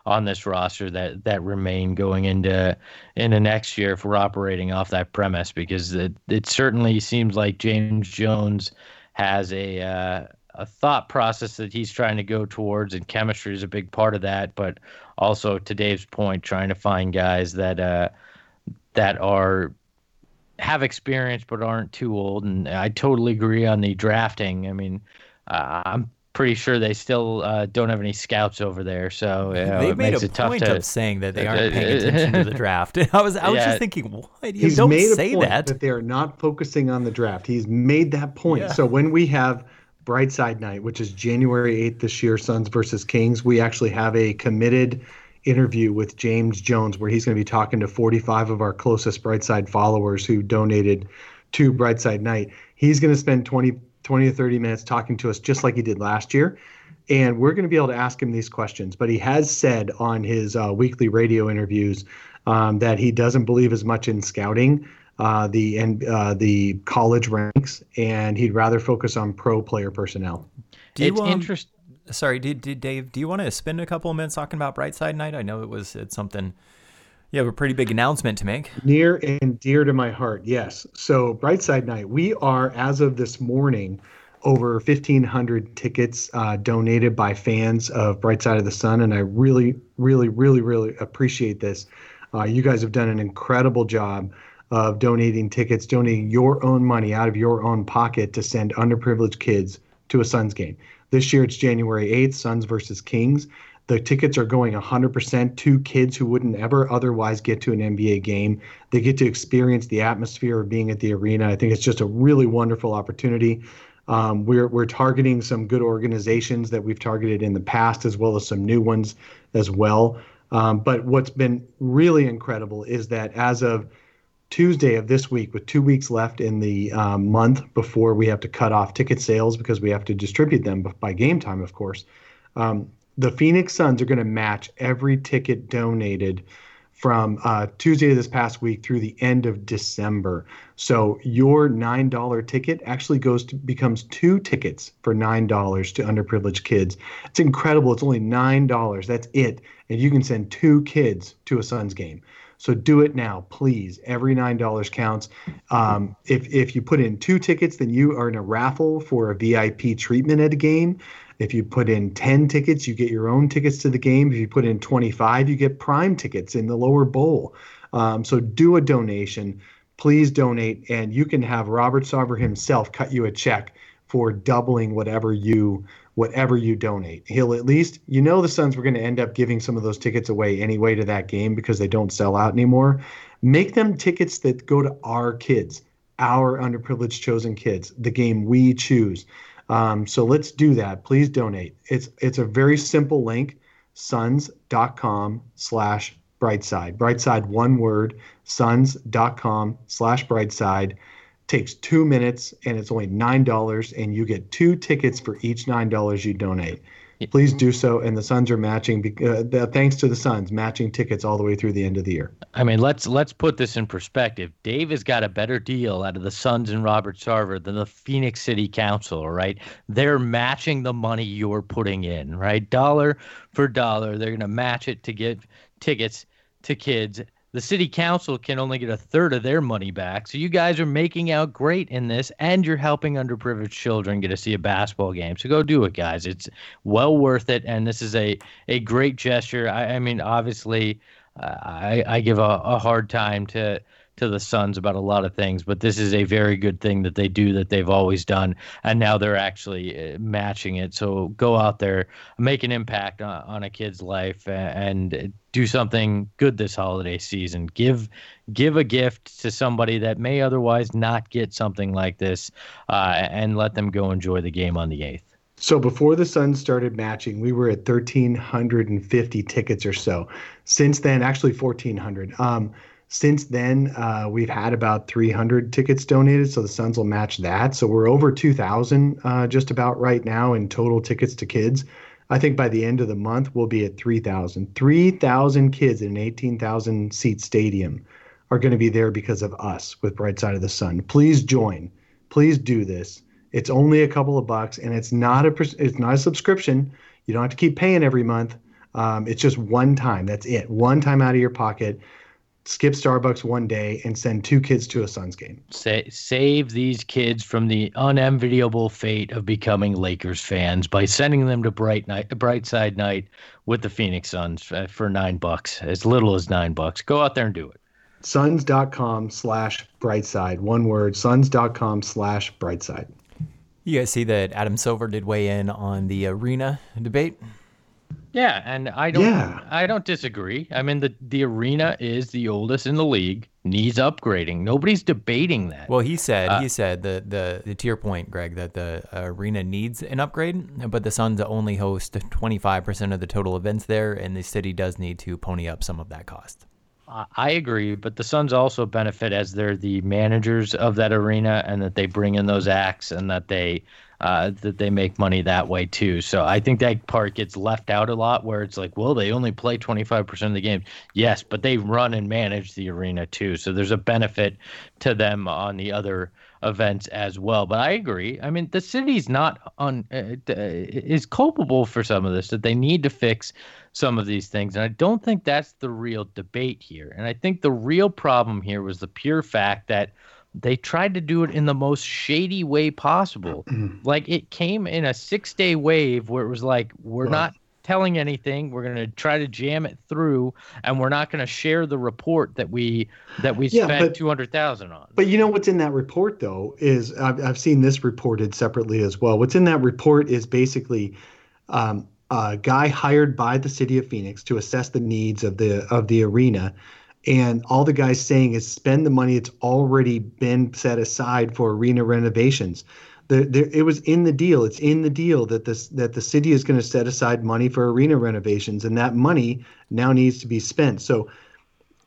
Speaker 4: on this roster that that remain going into into next year if we're operating off that premise because it it certainly seems like James Jones has a uh, a thought process that he's trying to go towards, and chemistry is a big part of that. But also, to Dave's point, trying to find guys that uh, that are have experience but aren't too old. And I totally agree on the drafting. I mean, uh, I'm pretty sure they still uh, don't have any scouts over there. So you know,
Speaker 2: they made
Speaker 4: a
Speaker 2: point
Speaker 4: to,
Speaker 2: of saying that they uh, aren't paying uh, uh, attention to the (laughs) draft. (laughs) I was I was yeah. just thinking, what? You
Speaker 3: He's
Speaker 2: don't
Speaker 3: made
Speaker 2: say
Speaker 3: a point
Speaker 2: that.
Speaker 3: that they are not focusing on the draft. He's made that point. Yeah. So when we have Brightside Night, which is January 8th this year, Suns versus Kings, we actually have a committed interview with James Jones where he's going to be talking to 45 of our closest Brightside followers who donated to Brightside Night. He's going to spend 20, 20 to 30 minutes talking to us just like he did last year. And we're going to be able to ask him these questions. But he has said on his uh, weekly radio interviews um, that he doesn't believe as much in scouting uh, the and uh, the college ranks, and he'd rather focus on pro player personnel.
Speaker 2: Do you,
Speaker 4: it's
Speaker 2: um,
Speaker 4: interesting.
Speaker 2: Sorry, did, did Dave? Do you want to spend a couple of minutes talking about Brightside Night? I know it was it's something. You have a pretty big announcement to make.
Speaker 3: Near and dear to my heart, yes. So Brightside Night, we are as of this morning over 1,500 tickets uh, donated by fans of Bright Side of the Sun, and I really, really, really, really appreciate this. Uh, you guys have done an incredible job of donating tickets, donating your own money out of your own pocket to send underprivileged kids to a Suns game. This year it's January 8th, Suns versus Kings. The tickets are going 100% to kids who wouldn't ever otherwise get to an NBA game. They get to experience the atmosphere of being at the arena. I think it's just a really wonderful opportunity. Um, we're we're targeting some good organizations that we've targeted in the past, as well as some new ones as well. Um, but what's been really incredible is that as of Tuesday of this week, with two weeks left in the um, month before we have to cut off ticket sales because we have to distribute them by game time, of course. The Phoenix Suns are going to match every ticket donated from uh, Tuesday of this past week through the end of December. So your nine dollar ticket actually goes to becomes two tickets for nine dollars to underprivileged kids. It's incredible. It's only nine dollars. That's it, and you can send two kids to a Suns game. So do it now, please. Every nine dollars counts. Um, if if you put in two tickets, then you are in a raffle for a VIP treatment at a game. If you put in 10 tickets, you get your own tickets to the game. If you put in 25, you get prime tickets in the lower bowl. Um, so do a donation. Please donate, and you can have Robert Sarver himself cut you a check for doubling whatever you whatever you donate. He'll at least you know the Suns were going to end up giving some of those tickets away anyway to that game because they don't sell out anymore. Make them tickets that go to our kids, our underprivileged chosen kids, the game we choose. Um, so let's do that. Please donate. It's it's a very simple link, suns.com slash brightside. Brightside, one word, suns.com slash brightside. Takes two minutes and it's only $9 and you get two tickets for each $9 you donate. Please do so. And the Suns are matching, uh, thanks to the Suns, matching tickets all the way through the end of the year.
Speaker 4: I mean, let's let's put this in perspective. Dave has got a better deal out of the Suns and Robert Sarver than the Phoenix City Council, right? They're matching the money you're putting in, right? Dollar for dollar. They're going to match it to get tickets to kids the city council can only get a third of their money back. So you guys are making out great in this, and you're helping underprivileged children get to see a basketball game. So go do it, guys. It's well worth it, and this is a a great gesture. I, I mean, obviously, uh, I I give a, a hard time to to the Suns about a lot of things, but this is a very good thing that they do that they've always done, and now they're actually uh, matching it. So go out there, make an impact on, on a kid's life, and do something good this holiday season. Give give a gift to somebody that may otherwise not get something like this, uh, and let them go enjoy the game on the eighth.
Speaker 3: So before the Suns started matching, we were at 1,350 tickets or so. Since then, actually 1,400. Um, since then, uh, we've had about 300 tickets donated, so the Suns will match that. So we're over 2,000 uh, just about right now in total tickets to kids. I think by the end of the month, we'll be at 3,000. 3,000 kids in an 18,000 seat stadium are going to be there because of us with Bright Side of the Sun. Please join. Please do this. It's only a couple of bucks, and it's not a it's not a subscription. You don't have to keep paying every month. Um, it's just one time. That's it. One time out of your pocket skip Starbucks one day and send two kids to a Suns game.
Speaker 4: Sa- save these kids from the unenviable fate of becoming Lakers fans by sending them to Bright Night, Brightside Night with the Phoenix Suns uh, for nine bucks, as little as nine bucks. Go out there and do it.
Speaker 3: Suns.com slash brightside. One word, suns.com slash brightside.
Speaker 2: You guys see that Adam Silver did weigh in on the arena debate?
Speaker 4: Yeah, and I don't
Speaker 3: Yeah.
Speaker 4: I don't disagree. I mean the the arena is the oldest in the league, needs upgrading. Nobody's debating that.
Speaker 2: Well, he said
Speaker 4: Uh,
Speaker 2: he said the, the the to your point, Greg, that the arena needs an upgrade, but the Suns only host 25% of the total events there, and the city does need to pony up some of that cost.
Speaker 4: I agree, but the Suns also benefit as they're the managers of that arena, and that they bring in those acts, and that they uh, that they make money that way too. So I think that part gets left out a lot, where it's like, well, they only play twenty five percent of the game. Yes, but they run and manage the arena too, so there's a benefit to them on the other events as well. But I agree. I mean, the city's not on uh, uh, is culpable for some of this that they need to fix some of these things, and I don't think that's the real debate here. And I think the real problem here was the pure fact that they tried to do it in the most shady way possible. (clears throat) like it came in a six day wave where it was like, we're not telling anything. We're going to try to jam it through, and we're not going to share the report that we that we
Speaker 3: Yeah,
Speaker 4: spent two hundred thousand on.
Speaker 3: But you know what's in that report, though, is I've, I've seen this reported separately as well. What's in that report is basically um, a guy hired by the city of Phoenix to assess the needs of the of the arena, and all the guy's saying is spend the money that's already been set aside for arena renovations. The, there, it was in the deal. It's in the deal that this that the city is going to set aside money for arena renovations, and that money now needs to be spent. So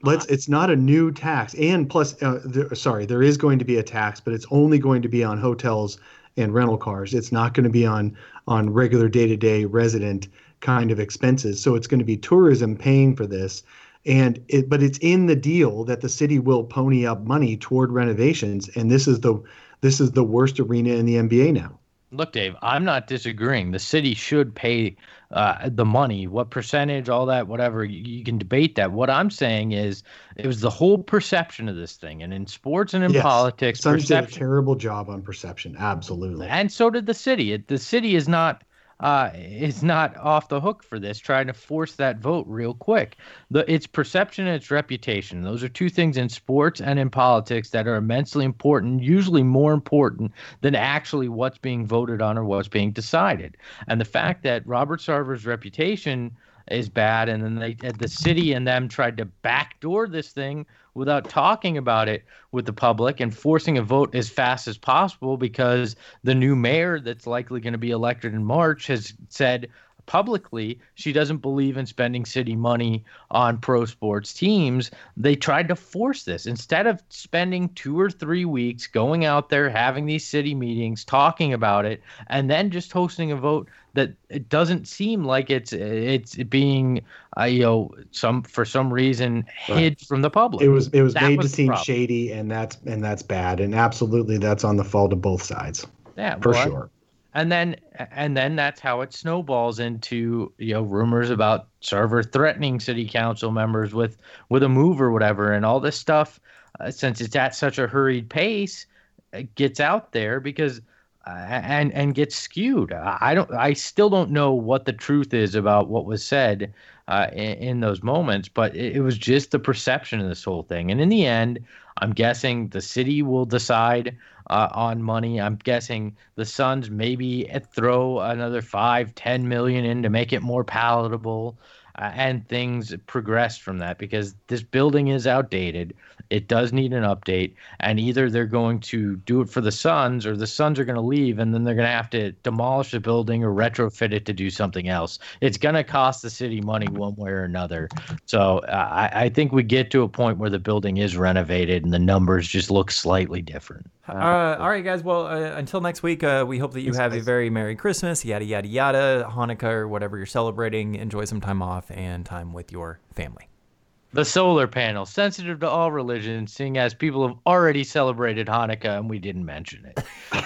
Speaker 3: let's it's not a new tax. And plus uh, there, sorry there is going to be a tax but it's only going to be on hotels and rental cars. It's not going to be on on regular day-to-day resident kind of expenses. So it's going to be tourism paying for this. And it but it's in the deal that the city will pony up money toward renovations and this is the this is the worst arena in the NBA now
Speaker 4: Look, Dave, I'm not disagreeing. The city should pay uh, the money. What percentage, all that, whatever, you, you can debate that. What I'm saying is, it was the whole perception of this thing. And in sports and in
Speaker 3: Yes.
Speaker 4: politics,
Speaker 3: Suns did a terrible job on perception absolutely
Speaker 4: and so did the city. It, the city is not uh, is not off the hook for this, trying to force that vote real quick. The its perception and its reputation. Those are two things in sports and in politics that are immensely important, usually more important than actually what's being voted on or what's being decided. And the fact that Robert Sarver's reputation is bad, and then they the city and them tried to backdoor this thing without talking about it with the public and forcing a vote as fast as possible because the new mayor that's likely going to be elected in March has said publicly she doesn't believe in spending city money on pro sports teams. They tried to force this instead of spending two or three weeks going out there, having these city meetings, talking about it, and then just hosting a vote that it doesn't seem like it's it's being uh, you know some for some reason hid from the public.
Speaker 3: it was it was
Speaker 4: That
Speaker 3: made
Speaker 4: was
Speaker 3: to seem
Speaker 4: problem.
Speaker 3: shady and that's and that's bad and absolutely that's on the fault of both sides
Speaker 4: yeah,
Speaker 3: for
Speaker 4: well,
Speaker 3: sure
Speaker 4: and then and then that's how it snowballs into you know rumors about Sarver threatening city council members with with a move or whatever. And all this stuff uh, since it's at such a hurried pace it gets out there because uh, and and gets skewed. I, I don't i still don't know what the truth is about what was said uh, in, in those moments but it, it was just the perception of this whole thing. And in the end i'm guessing the city will decide uh, on money. I'm guessing the Suns maybe throw another five, ten million in to make it more palatable, uh, and things progress from that because this building is outdated. It does need an update, and either they're going to do it for the Suns, or the Suns are going to leave, and then they're going to have to demolish the building or retrofit it to do something else. It's going to cost the city money one way or another. So uh, I, I think we get to a point where the building is renovated and the numbers just look slightly different.
Speaker 2: Uh, all right, guys. Well, uh, until next week, uh, we hope that you have a very Merry Christmas, yada, yada, yada, Hanukkah, or whatever you're celebrating. Enjoy some time off and time with your family.
Speaker 4: The solar panel, sensitive to all religions, seeing as people have already celebrated Hanukkah and we didn't mention it. (laughs)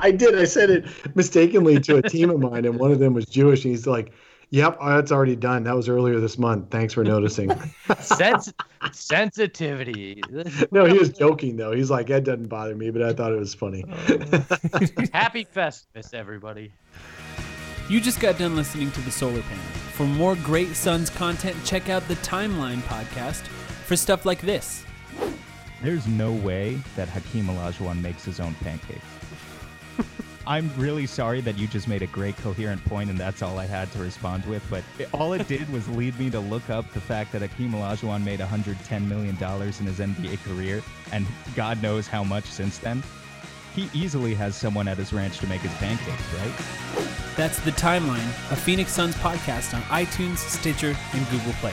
Speaker 3: I did. I said it mistakenly to a team of mine, and one of them was Jewish, and he's like, "Yep, oh, that's already done. That was earlier this month. Thanks for noticing." (laughs)
Speaker 4: Sens- sensitivity. (laughs)
Speaker 3: no, he was joking though. He's like, "That doesn't bother me," but I thought it was funny.
Speaker 4: Happy Festivus, everybody.
Speaker 6: You just got done listening to The Solar Panel. For more great Suns content, check out the Timeline podcast for stuff like this.
Speaker 7: There's no way that Hakeem Olajuwon makes his own pancakes. (laughs) I'm really sorry that you just made a great coherent point and that's all I had to respond with. But it, all it did was lead me to look up the fact that Akeem Olajuwon made 110 million dollars in his NBA career, and God knows how much since then. He easily has someone at his ranch to make his pancakes, right?
Speaker 6: That's The Timeline, a Phoenix Suns podcast on iTunes, Stitcher, and Google Play.